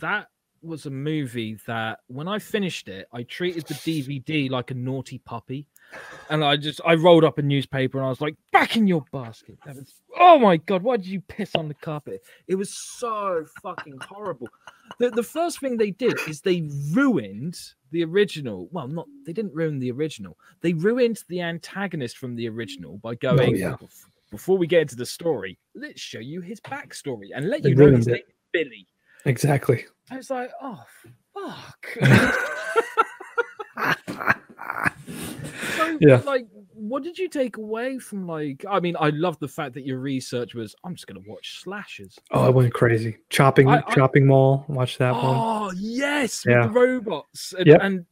that was a movie that when I finished it, I treated the DVD like a naughty puppy. And I just I rolled up a newspaper and I was like, back in your basket. That was, oh my god, why did you piss on the carpet? It was so fucking horrible. The, the first thing they did is they ruined the original. Well, not they didn't ruin the original. They ruined the antagonist from the original by going. Oh, yeah. Before we get into the story, let's show you his backstory and let They you know his it. name is Billy. Exactly. I was like, oh fuck. [LAUGHS] [LAUGHS] [LAUGHS] Yeah. like, what did you take away from like? I mean, I love the fact that your research was, I'm just gonna watch slashes. Oh, I went crazy. Chopping, I- I- chopping mall. Watch that one. Oh yes, Yeah. with the robots. And, Yep. and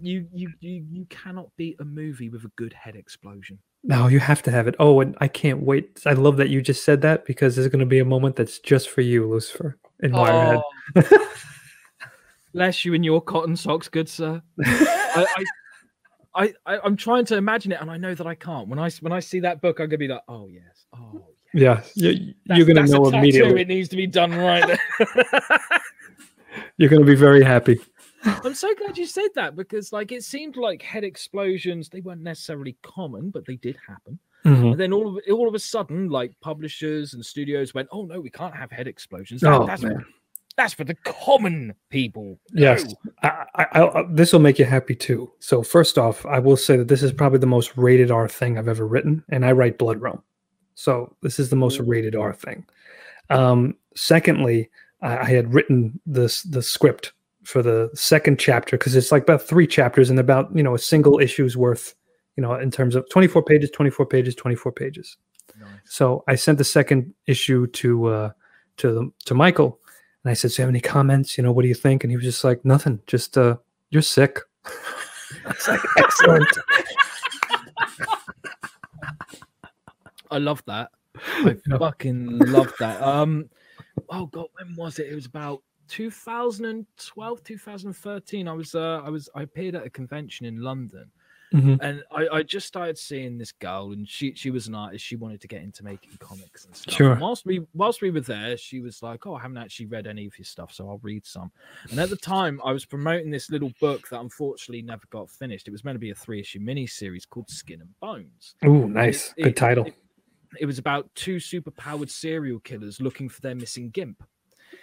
you, you, you, you cannot beat a movie with a good head explosion. No, you have to have it. Oh, and I can't wait. I love that you just said that because there's going to be a moment that's just for you, Lucifer, in Wirehead. Oh. [LAUGHS] Bless you in your cotton socks, good sir. [LAUGHS] I, I, I, I, I'm trying to imagine it, and I know that I can't. When I when I see that book, I'm gonna be like, oh yes, oh yes. yeah, you, That's- you're going to that's know immediately. It needs to be done right. [LAUGHS] You're going to be very happy. I'm so glad you said that because, like, it seemed like head explosions. They weren't necessarily common, but they did happen. Mhm. And then all of all of a sudden, like publishers and studios went, "Oh no, we can't have head explosions. That- Oh, that's man. That's for the common people." Yes, I, I, I, this will make you happy too. So first off, I will say that this is probably the most rated R thing I've ever written, and I write Blood Realm, so this is the most rated R thing. Um, secondly, I, I had written this the script for the second chapter because it's like about three chapters and about you know a single issue's worth, you know, in terms of twenty four pages, twenty four pages, twenty four pages. Nice. So I sent the second issue to uh, to the, to Michael, and I said, "Do you have any comments? You know, what do you think?" And he was just like, "Nothing. Just uh, you're sick." [LAUGHS] I was like, "Excellent." I love that. I [LAUGHS] fucking love that. Um, oh god, when was it? It was about 2012, 2013. I was, uh, I was, I appeared at a convention in London, Mhm. and I, I just started seeing this girl, and she, she was an artist. She wanted to get into making comics and stuff. Sure. And whilst we, whilst we were there, she was like, "Oh, I haven't actually read any of your stuff, so I'll read some." And at the time, I was promoting this little book that unfortunately never got finished. It was meant to be a three issue mini series called Skin and Bones Ooh, nice. it- Good title. It, it was about two superpowered serial killers looking for their missing gimp.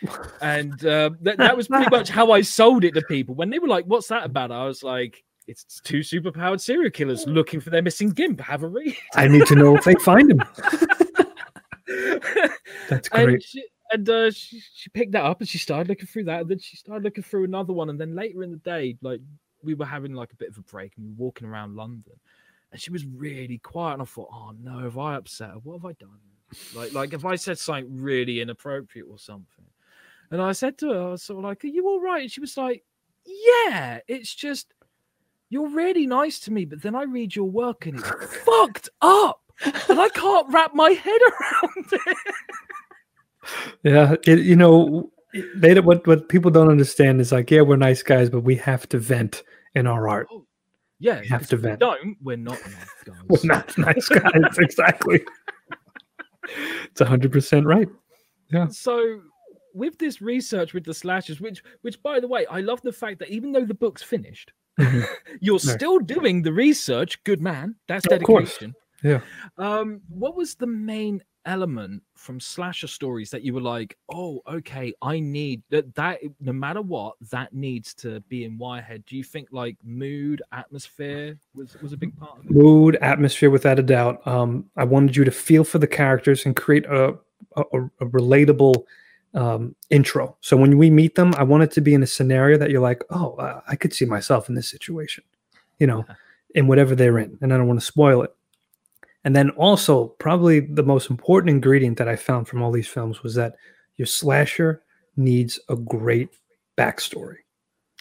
[LAUGHS] And uh, that, that was pretty much how I sold it to people. When they were like, What's that about? I was like, It's two superpowered serial killers looking for their missing gimp. Have a read. I need to know if they find him. [LAUGHS] That's and great. she, and uh, she, she picked that up and she started looking through that. And then she started looking through another one. And then later in the day, like we were having like a bit of a break and we were walking around London. And she was really quiet. And I thought, oh no, have I upset her? What have I done? Like, like if I said something really inappropriate or something. And I said to her, I was sort of like, Are you all right? And she was like, Yeah, it's just you're really nice to me, but then I read your work and it's fucked up. And I can't wrap my head around it. Yeah, it, you know, they what what people don't understand is like, yeah, we're nice guys, but we have to vent in our art. Oh, yeah, we have to if we vent. Don't we're not nice [LAUGHS] guys. We're not nice guys, exactly. It's hundred percent right. Yeah. So with this research with the slashes, which which by the way, I love the fact that even though the book's finished, Mhm. [LAUGHS] you're No. still doing the research. Good man, that's dedication. Yeah. Um, what was the main element from slasher stories that you were like, oh, okay, I need that that no matter what, that needs to be in Wirehead. Do you think like mood, atmosphere was was a big part of it? Mood, atmosphere, without a doubt. Um, I wanted you to feel for the characters and create a, a- a relatable um, intro. So when we meet them, I want it to be in a scenario that you're like, oh, uh, I could see myself in this situation, you know, in whatever they're in, and I don't want to spoil it. And then also, probably the most important ingredient that I found from all these films was that your slasher needs a great backstory.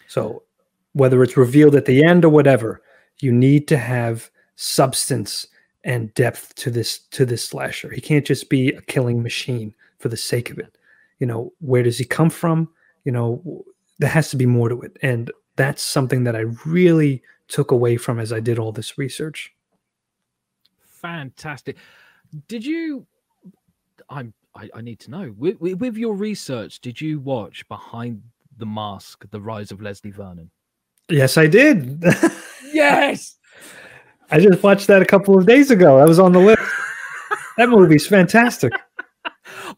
So whether it's revealed at the end or whatever, you need to have substance and depth to this to this slasher. He can't just be a killing machine for the sake of it. You know, where does he come from? You know, there has to be more to it. And that's something that I really took away from as I did all this research. Fantastic. Did you? I'm. I, I need to know. With, with, with your research, did you watch Behind the Mask: The Rise of Leslie Vernon? Yes, I did. Yes. [LAUGHS] I just watched that a couple of days ago. i was on the list. [LAUGHS] that movie's fantastic.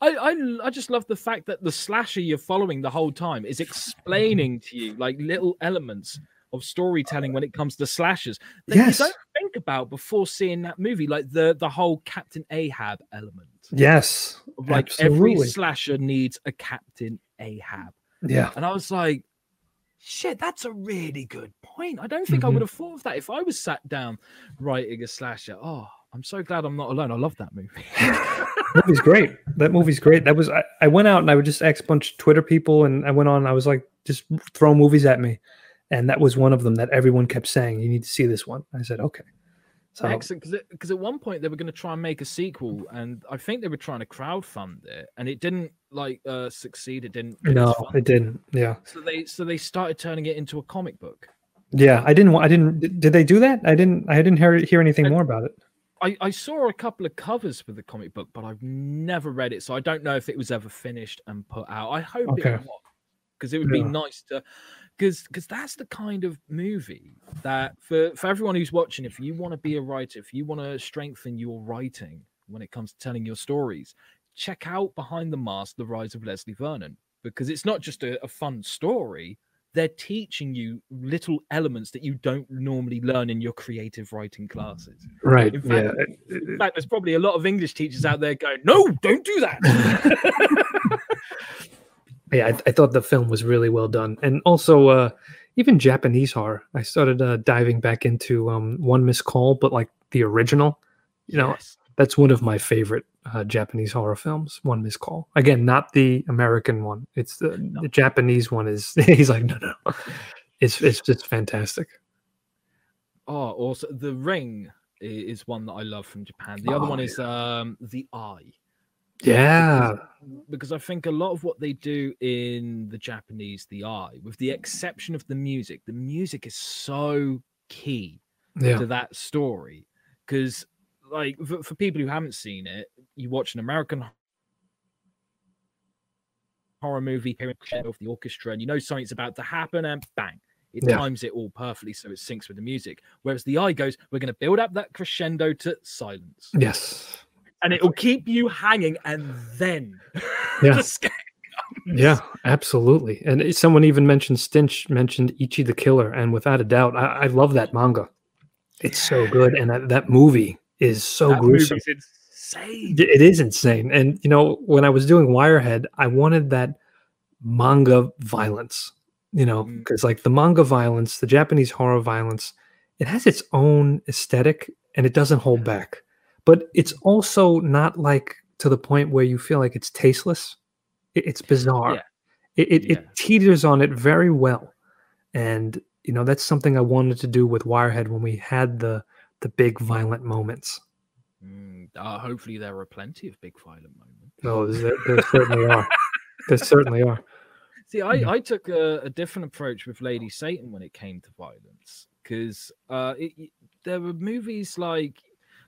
I, I I just love the fact that the slasher you're following the whole time is explaining to you like little elements of storytelling when it comes to slashers that Yes. you don't think about before seeing that movie, like the the whole Captain Ahab element. Yes. Like every slasher needs a Captain Ahab. Yeah. And I was like, shit, that's a really good point. I don't think I Mhm. would have thought of that if I was sat down writing a slasher. Oh, I'm so glad I'm not alone. I love that movie. [LAUGHS] That movie's great. That movie's great. That was I, I went out and I would just ask a bunch of Twitter people and I went on, I was like, just throw movies at me. And that was one of them that everyone kept saying, You need to see this one. I said, Okay. So Excellent, because at one point they were going to try and make a sequel, and I think they were trying to crowdfund it, and it didn't like uh succeed. It didn't. no, it didn't. Yeah. So they so they started turning it into a comic book. Yeah. I didn't I didn't did- did they do that? I didn't I didn't hear hear anything I- more about it. I, I saw a couple of covers for the comic book, but I've never read it, so I don't know if it was ever finished and put out. I hope Okay. it was, because it would be nice to, because because that's the kind of movie that for for everyone who's watching, if you want to be a writer, if you want to strengthen your writing when it comes to telling your stories, check out Behind the Mask: The Rise of Leslie Vernon, because it's not just a, a fun story. They're teaching you little elements that you don't normally learn in your creative writing classes. Right. In fact- In fact, there's probably a lot of English teachers out there going, "No, don't do that." [LAUGHS] yeah, I, I thought the film was really well done, and also uh, even Japanese horror. I started uh, diving back into um, One Miss Call, but like the original. You know, Yes. That's one of my favorite uh, Japanese horror films. One Miss Call. Again, not the American one. It's the, the Japanese one. Is [LAUGHS] he's like no no, it's it's just fantastic. Oh, also the Ring is one that I love from Japan. The other Oh, one is um the Eye. Yeah, because I think a lot of what they do in the Japanese, the Eye, with the exception of the music, the music is so key yeah, to that story. Because, like, for, for people who haven't seen it, you watch an American horror movie, hearing of the orchestra, and you know something's about to happen, and bang, it Yeah. times it all perfectly so it syncs with the music. Whereas the eye goes, we're going to build up that crescendo to silence, yes, and it'll keep you hanging, and then [LAUGHS] Yeah. the yeah, absolutely. And someone even mentioned Stinch mentioned Ichi the Killer, and without a doubt, I, I love that manga. It's so good, and that, that movie is so that gruesome. insane. It is insane. And you know, when I was doing Wirehead, I wanted that manga violence. You know, Mm. because like the manga violence, the Japanese horror violence, it has its own aesthetic and it doesn't hold back. But it's also not like to the point where you feel like it's tasteless. It- it's bizarre. Yeah. It, it, Yeah. it teeters on it very well. And you know, that's something I wanted to do with Wirehead when we had the the big violent moments. Mm, uh, hopefully, there are plenty of big violent moments. No, [LAUGHS] there, there certainly are. There certainly are. See, I, Yeah. I took a, a different approach with Lady Satan when it came to violence because uh, it, there were movies like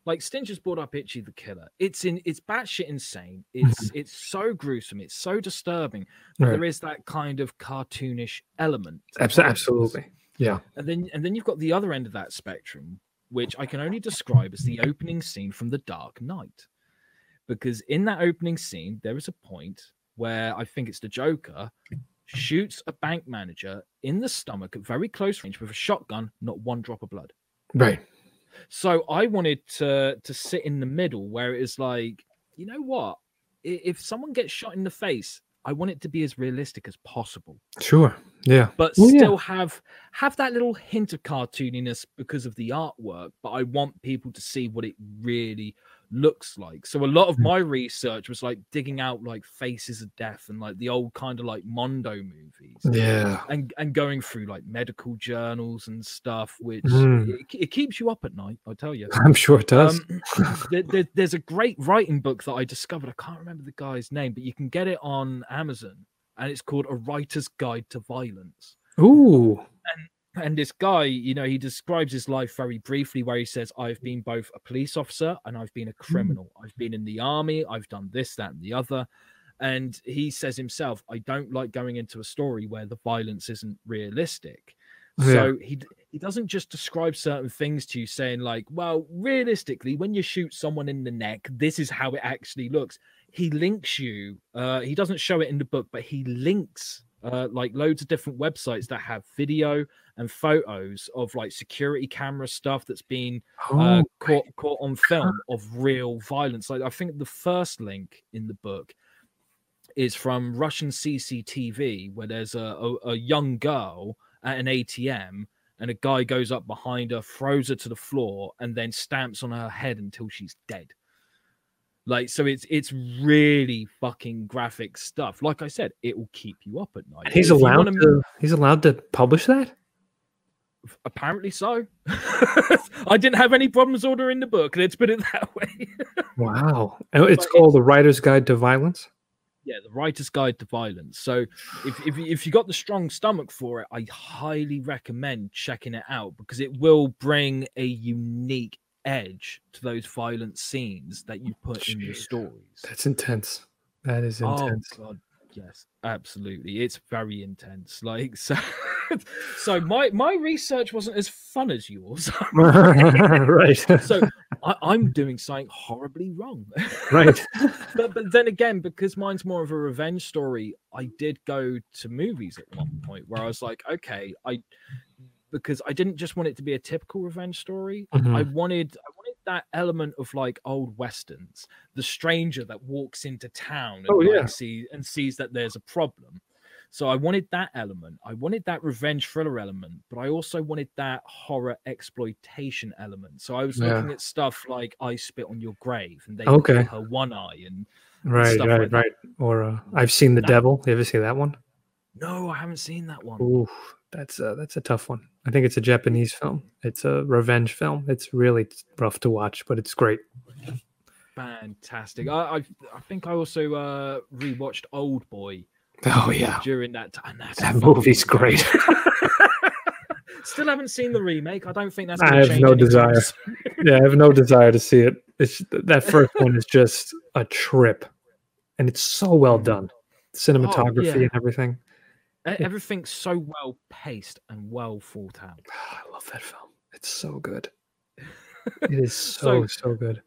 like Stinch just brought up Ichi the Killer. It's in it's batshit insane. It's it's so gruesome. It's so disturbing. But Right. there is that kind of cartoonish element. Abs- absolutely. Yeah. And then and then you've got the other end of that spectrum, which I can only describe as the opening scene from The Dark Knight. Because in that opening scene, there is a point where I think it's the Joker shoots a bank manager in the stomach at very close range with a shotgun, not one drop of blood. Right. So I wanted to to sit in the middle where it is like, you know what? If someone gets shot in the face, I want it to be as realistic as possible Sure. Yeah. but Well, yeah. still have have that little hint of cartooniness because of the artwork but i want people to see what it really looks like so a lot of Mm. my research was like digging out like faces of death and like the old kind of like mondo movies Yeah. and and going through like medical journals and stuff which Mm. it, it keeps you up at night i tell you I'm sure it does. um, [CLEARS THROAT] there, there- there's a great writing book that I discovered. I can't remember the guy's name, but you can get it on Amazon, and it's called A Writer's Guide to Violence. Ooh. and this guy, you know, he describes his life very briefly, where he says, "I've been both a police officer and I've been a criminal. I've been in the army. I've done this, that, and the other." And he says himself, "I don't like going into a story where the violence isn't realistic." Yeah. So he he doesn't just describe certain things to you, saying like, "Well, realistically, when you shoot someone in the neck, this is how it actually looks." He links you. Uh, he doesn't show it in the book, but he links uh, like loads of different websites that have video and photos of like security camera stuff that's been uh, Oh, caught caught on film of real violence. Like I think the first link in the book is from Russian CCTV, where there's a, a, a young girl at an ATM, and a guy goes up behind her, throws her to the floor, and then stamps on her head until she's dead. Like so, it's it's really fucking graphic stuff. Like I said, it will keep you up at night. he's If allowed wanna- to. He's allowed to publish that. Apparently so. [LAUGHS] I didn't have any problems ordering the book. Let's put it [LAUGHS] that way. Wow, [LAUGHS] it's But called The Writer's Guide to Violence. yeah, the writer's guide to violence. So if if if you got the strong stomach for it, I highly recommend checking it out because it will bring a unique edge to those violent scenes that you put in your stories. That's intense. That is oh, intense. Oh god, yes, absolutely. It's very intense. Like [LAUGHS] so so my my research wasn't as fun as yours. [LAUGHS] [LAUGHS] right. so I, I'm doing something horribly wrong. right. but but then again, because mine's more of a revenge story, I did go to movies at one point where I was like, okay, I because I didn't just want it to be a typical revenge story. I Mhm. wanted I wanted that element of like old westerns, the stranger that walks into town and Oh, like, yeah. see and sees that there's a problem. So I wanted that element. I wanted that revenge thriller element, but I also wanted that horror exploitation element. So I was Yeah. looking at stuff like I spit on your grave and they Okay. her one eye and Right. stuff Right. like that. Or uh, I've seen The That- Devil. You ever see that one? no, I haven't seen that one. Ooh, that's uh, that's a tough one. I think it's a Japanese film. It's a revenge film. It's really rough to watch, but it's great. Fantastic. I, I I think I also uh rewatched Old Boy Oh yeah, during that time. That's that movie's incredible. great. [LAUGHS] Still haven't seen the remake. I don't think that's. I have no anytime desire. yeah, I have no desire to see it. It's that first one is just a trip, and it's so well done, cinematography yeah. and everything. Everything's so well paced and well thought out. [SIGHS] I love that film. It's so good. [LAUGHS] It is so So- so good.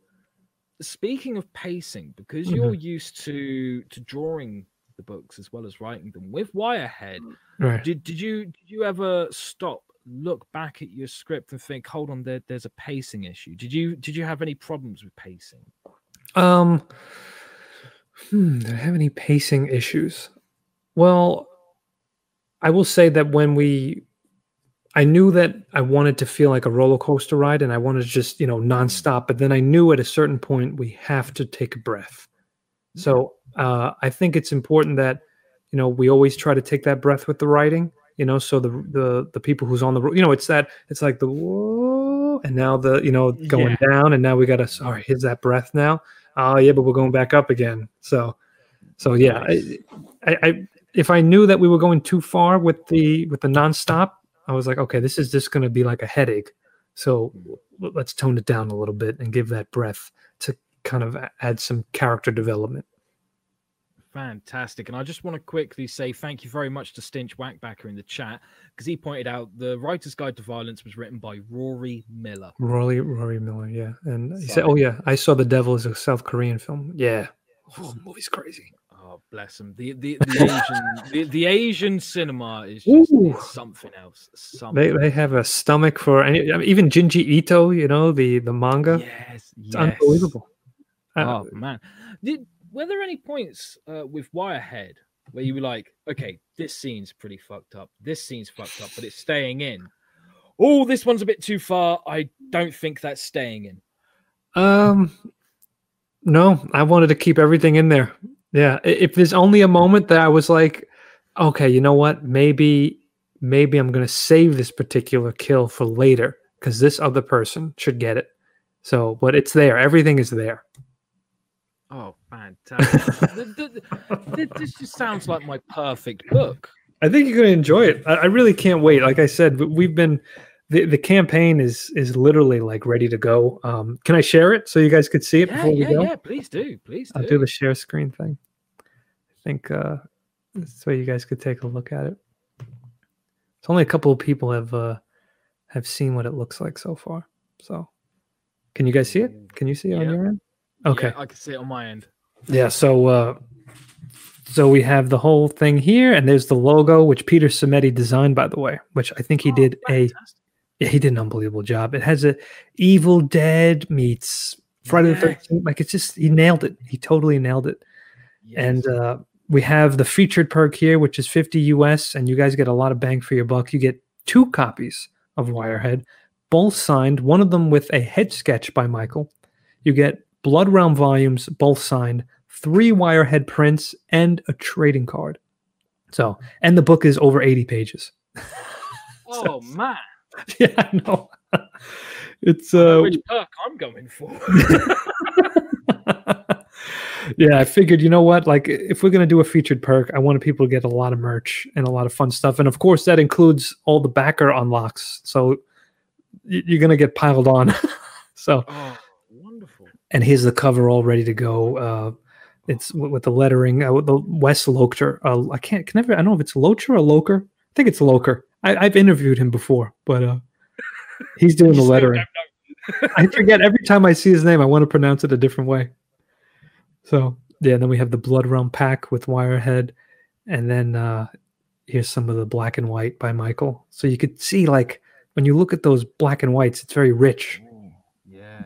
Speaking of pacing, because Mm-hmm. you're used to to drawing the books as well as writing them with Wirehead, Right. did did you did you ever stop, look back at your script and think, hold on, there, there's a pacing issue? Did you did you have any problems with pacing? Um, hmm, do I have any pacing issues? Well, I will say that when we, I knew that I wanted to feel like a roller coaster ride and I wanted to just, you know, nonstop. But then I knew at a certain point we have to take a breath. So uh, I think it's important that, you know, we always try to take that breath with the writing. You know, so the the the people who's on the, you know, it's that it's like the whoa, and now the you know going down, and now we got to sorry, here's that breath now. Oh yeah, but we're going back up again. So, so yeah, I, I, I if I knew that we were going too far with the with the nonstop, I was like, okay, this is just going to be like a headache. So let's tone it down a little bit and give that breath to kind of add some character development. Fantastic. And I just want to quickly say thank you very much to Stinch Whackbacker in the chat because he pointed out the Writer's Guide to Violence was written by Rory Miller. Rory Rory Miller, yeah, and he said, oh yeah, I saw the Devil as a South Korean film. Yeah, oh, movie's crazy. Oh, bless them. The the, the Asian the, the Asian cinema is just something else. They Something. they have a stomach for any I mean, even Junji Ito, you know the the manga. yes, It's yes. unbelievable. Uh, Oh man, did were there any points uh, with Wirehead where you were like, okay, this scene's pretty fucked up. This scene's fucked up, but it's staying in. Oh, this one's a bit too far. I don't think that's staying in. Um, no, I wanted to keep everything in there. Yeah, if there's only a moment that I was like, okay, you know what? Maybe, maybe I'm gonna save this particular kill for later because this other person should get it. So, but it's there. Everything is there. Oh, fantastic! Th- th- th- this just sounds like my perfect book. I think you're going to enjoy it. I, I really can't wait. Like I said, we've been the, the campaign is is literally like ready to go. Um, can I share it so you guys could see it Yeah, before we yeah, go? yeah. Please do. Please do. I'll do the share screen thing. I think uh, so you guys could take a look at it. It's only a couple of people have uh, have seen what it looks like so far. So, can you guys see it? Can you see it on your end? Okay. Yeah, I can see it on my end. Yeah, so uh so we have the whole thing here and there's the logo which Peter Simeti designed by the way, which I think he Oh, did a fantastic. Yeah, he did an unbelievable job. It has a Evil Dead meets Friday the 13th like it's just he nailed it. He totally nailed it. And uh we have the featured perk here which is 50 US and you guys get a lot of bang for your buck. You get two copies of Wirehead, both signed, one of them with a head sketch by Michael. You get Blood Realm volumes, both signed, three Wirehead prints, and a trading card. So, and the book is over 80 pages. [LAUGHS] oh man, [LAUGHS] yeah, I know. [LAUGHS] It's uh which perk I'm going for. [LAUGHS] yeah, I figured, you know what? Like, if we're going to do a featured perk, I wanted people to get a lot of merch and a lot of fun stuff. And of course, that includes all the backer unlocks. So you're going to get piled on. so, oh, wonderful. and here's the cover all ready to go. Uh, it's with the lettering, uh, with the Wes Locher. Uh, I can't, can never, I don't know if it's Locher or Loker. I think it's Loker. I, I've interviewed him before, but uh, [LAUGHS] he's doing the lettering. I forget every [LAUGHS] time I see his name, I want to pronounce it a different way. So yeah, then we have the Blood Realm pack with Wirehead, and then uh here's some of the black and white by Michael. So you could see like when you look at those black and whites, it's very rich. Ooh, yeah.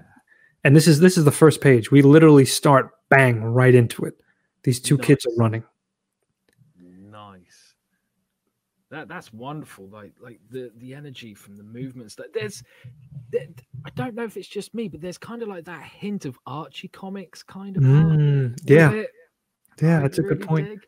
And this is this is the first page. We literally start bang right into it. These two kids are running. Nice. That that's wonderful. Like like the the energy from the movements. That there's, there, I don't know if it's just me, but there's kind of like that hint of Archie comics kind of. Mm, yeah, it. yeah, I that's a good point. dig.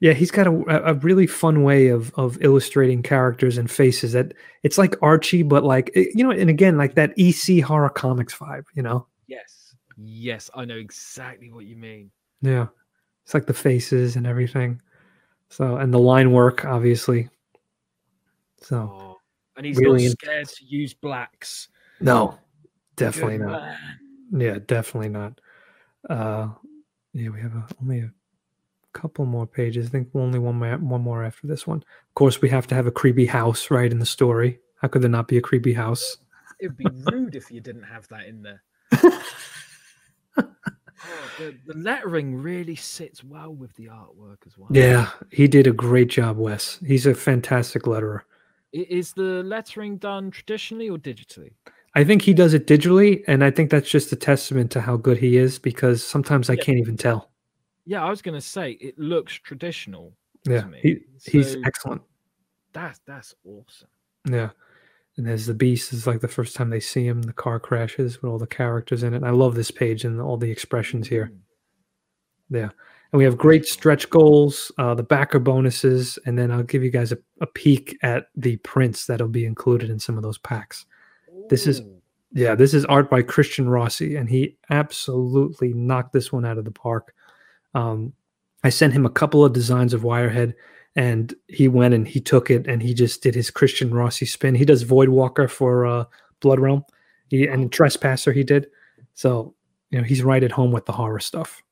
Yeah, he's got a, a really fun way of of illustrating characters and faces that it's like Archie, but like eh, you know, and again, like that EC horror comics vibe, you know? Yes. Yes, I know exactly what you mean. Yeah. It's like the faces and everything. So and the line work, obviously. So Oh, and he's really not scared to use blacks. no, definitely Good not. man. Yeah, definitely not. Uh yeah, we have a, only a couple more pages. I think only one more one more after this one. Of course, we have to have a creepy house right in the story. How could there not be a creepy house? It'd be rude if you didn't have that in there. [LAUGHS] Oh, the, the lettering really sits well with the artwork as well. Yeah, he did a great job, Wes. He's a fantastic letterer. Is the lettering done traditionally or digitally? I think he does it digitally, and I think that's just a testament to how good he is because sometimes I Yeah. can't even tell. Yeah, I was going to say it looks traditional. Yeah, to me. he, he's excellent. That's that's awesome. Yeah. And there's the beast is like the first time they see him, the car crashes with all the characters in it. I love this page and all the expressions here. Mm. And we have great stretch goals, uh, the backer bonuses, and then I'll give you guys a, a peek at the prints that'll be included in some of those packs. This is- Yeah, this is art by Christian Rossi, and he absolutely knocked this one out of the park. Um, I sent him a couple of designs of Wirehead, and he went and he took it and he just did his Christian Rossi spin. He does Void Walker for uh, Blood Realm, he, and Trespasser he did. So you know he's right at home with the horror stuff.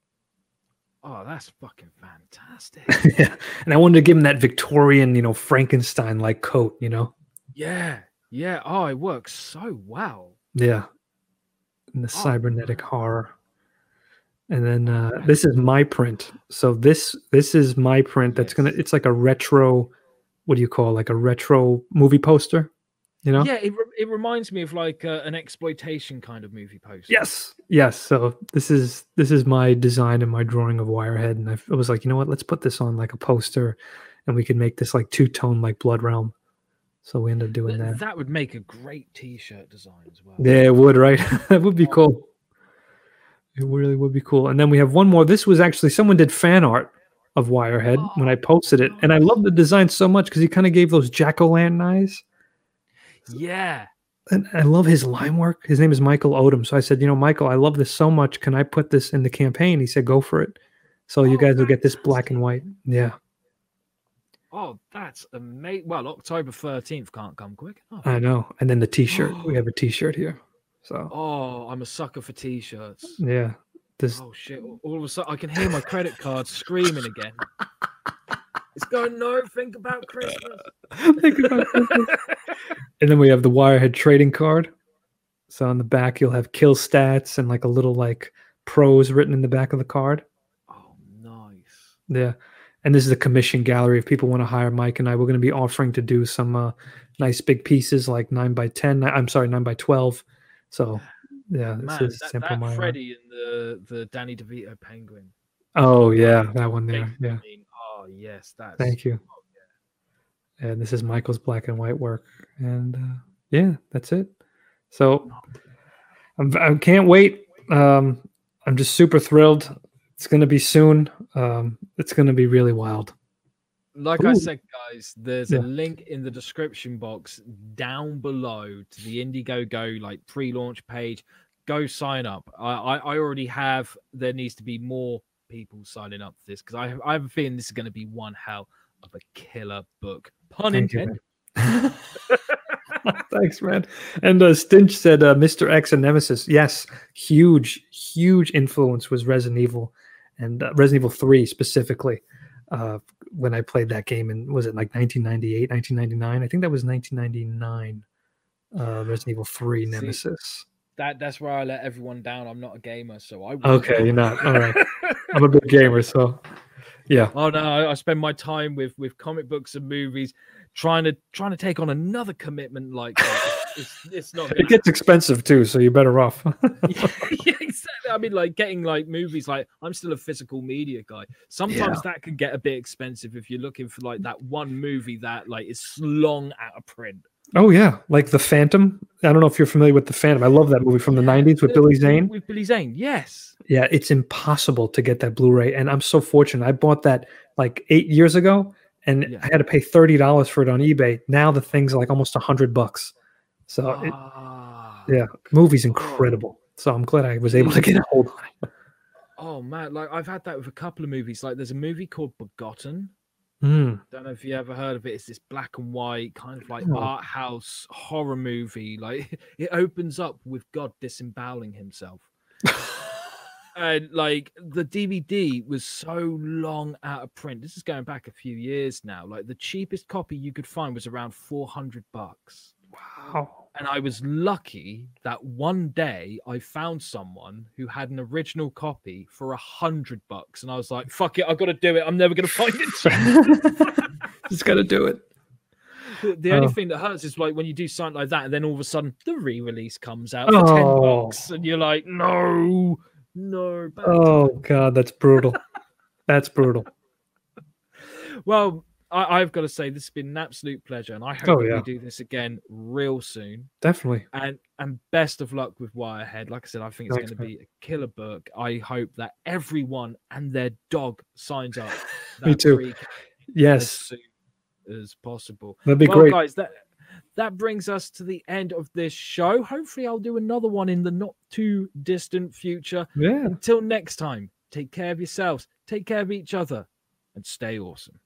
Oh, that's fucking fantastic. [LAUGHS] yeah, and I wanted to give him that Victorian, you know, Frankenstein like coat. You know, yeah, yeah. Oh, it works so well. Yeah. And the Oh, cybernetic wow. horror. And then uh, this is my print. So this this is my print. That's gonna. It's like a retro. What do you call it? like a retro movie poster? You know? Yeah, it, re- it reminds me of like uh, an exploitation kind of movie poster. Yes. Yes. So this is this is my design and my drawing of Wirehead, and I was like, you know what? Let's put this on like a poster, and we could make this like two tone like Blood Realm. So we ended up doing that. that would make a great T-shirt design as well. Yeah, it would, right? [LAUGHS] that would be Oh. cool. It really would be cool. And then we have one more. This was actually someone did fan art of Wirehead when I Oh, posted it, and I love the design so much because he kind of gave those jack o' lantern eyes. Yeah. And I love his line work. His name is Michael Odom. So I said, you know, Michael, I love this so much. Can I put this in the campaign? He said, go for it. So you Oh, guys will get this black and white. Yeah. Oh, that's amazing. Well, October 13th can't come quick enough. I know. And then the T-shirt. we [GASPS] have a T-shirt here. So. Oh, I'm a sucker for T-shirts. Yeah. This. Oh shit! All of a sudden, I can hear my credit card screaming again. [LAUGHS] It's going no. Think about Christmas. [LAUGHS] think about Christmas. [LAUGHS] and then we have the Wirehead trading card. So on the back, you'll have kill stats and like a little like prose written in the back of the card. Oh, nice. Yeah. And this is a commission gallery. If people want to hire Mike and I, we're going to be offering to do some uh, nice big pieces like nine by 10. I'm sorry, nine by 12. So yeah, Man, this is that, simple. That Freddy and the, the Danny DeVito penguin. Oh yeah, that one there. Yeah. Oh yes, that's. Thank you. Oh, yeah. And this is Michael's black and white work, and uh, yeah, that's it. So I'm, I can't wait. Um, I'm just super thrilled. It's going to be soon. Um, it's going to be really wild. Like Ooh. I said, guys, there's yeah. a link in the description box down below to the Indiegogo like pre-launch page. Go sign up. I, I, I already have. There needs to be more people signing up for this because I, I have a feeling this is going to be one hell of a killer book. Pun Thank intended. [LAUGHS] Thanks, man. And uh, Stinch said uh, Mr. X and Nemesis. Yes, huge, huge influence was Resident Evil and uh, Resident Evil 3 specifically. Uh, when I played that game and was it like 1998, 1999? I think that was 1999. Uh, Resident Evil 3 Nemesis. See, that that's where I let everyone down. I'm not a gamer, so I. Okay, you're not. All right. [LAUGHS] I'm a big gamer, so yeah. Oh no, I, I spend my time with with comic books and movies, trying to trying to take on another commitment like that. It's, it's not. [LAUGHS] It gets expensive too, so you're better off. [LAUGHS] [LAUGHS] yeah, exactly. I mean, like getting like movies. Like I'm still a physical media guy. Sometimes yeah. that can get a bit expensive if you're looking for like that one movie that like is long out of print. Oh yeah, like the Phantom. I don't know if you're familiar with the Phantom. I love that movie from the '90s with Billy Zane. With Billy Zane, yes. Yeah, it's impossible to get that Blu-ray, and I'm so fortunate. I bought that like eight years ago, and yeah. I had to pay thirty dollars for it on eBay. Now the thing's like almost a hundred bucks. So, it, ah. yeah, movie's incredible. So I'm glad I was able to get a hold on it. Oh man, like I've had that with a couple of movies. Like there's a movie called Begotten Mm. Don't know if you ever heard of it. It's this black and white kind of like oh. art house horror movie. Like [LAUGHS] it opens up with God disemboweling himself. [LAUGHS] and like the DVD was so long out of print. This is going back a few years now. Like the cheapest copy you could find was around 400 bucks. Wow and I was lucky that one day I found someone who had an original copy for a hundred bucks, and I was like, "Fuck it, I've got to do it. I'm never going to find it. [LAUGHS] Just got to do it." The, only oh. thing that hurts is like when you do something like that, and then all of a sudden the re-release comes out for oh. ten bucks, and you're like, "No, no." Oh god, that's brutal. that's brutal. [LAUGHS] Well, I, have got to say this has been an absolute pleasure, and I hope oh, yeah. we do this again real soon. Definitely. And and best of luck with Wirehead. Like I said, I think it's going to be a killer book. I hope that everyone and their dog signs up. [LAUGHS] Me too. Yes. As soon as possible. That'd be well, great, guys. That that brings us to the end of this show. Hopefully, I'll do another one in the not too distant future. Yeah. Until next time, take care of yourselves, take care of each other, and stay awesome.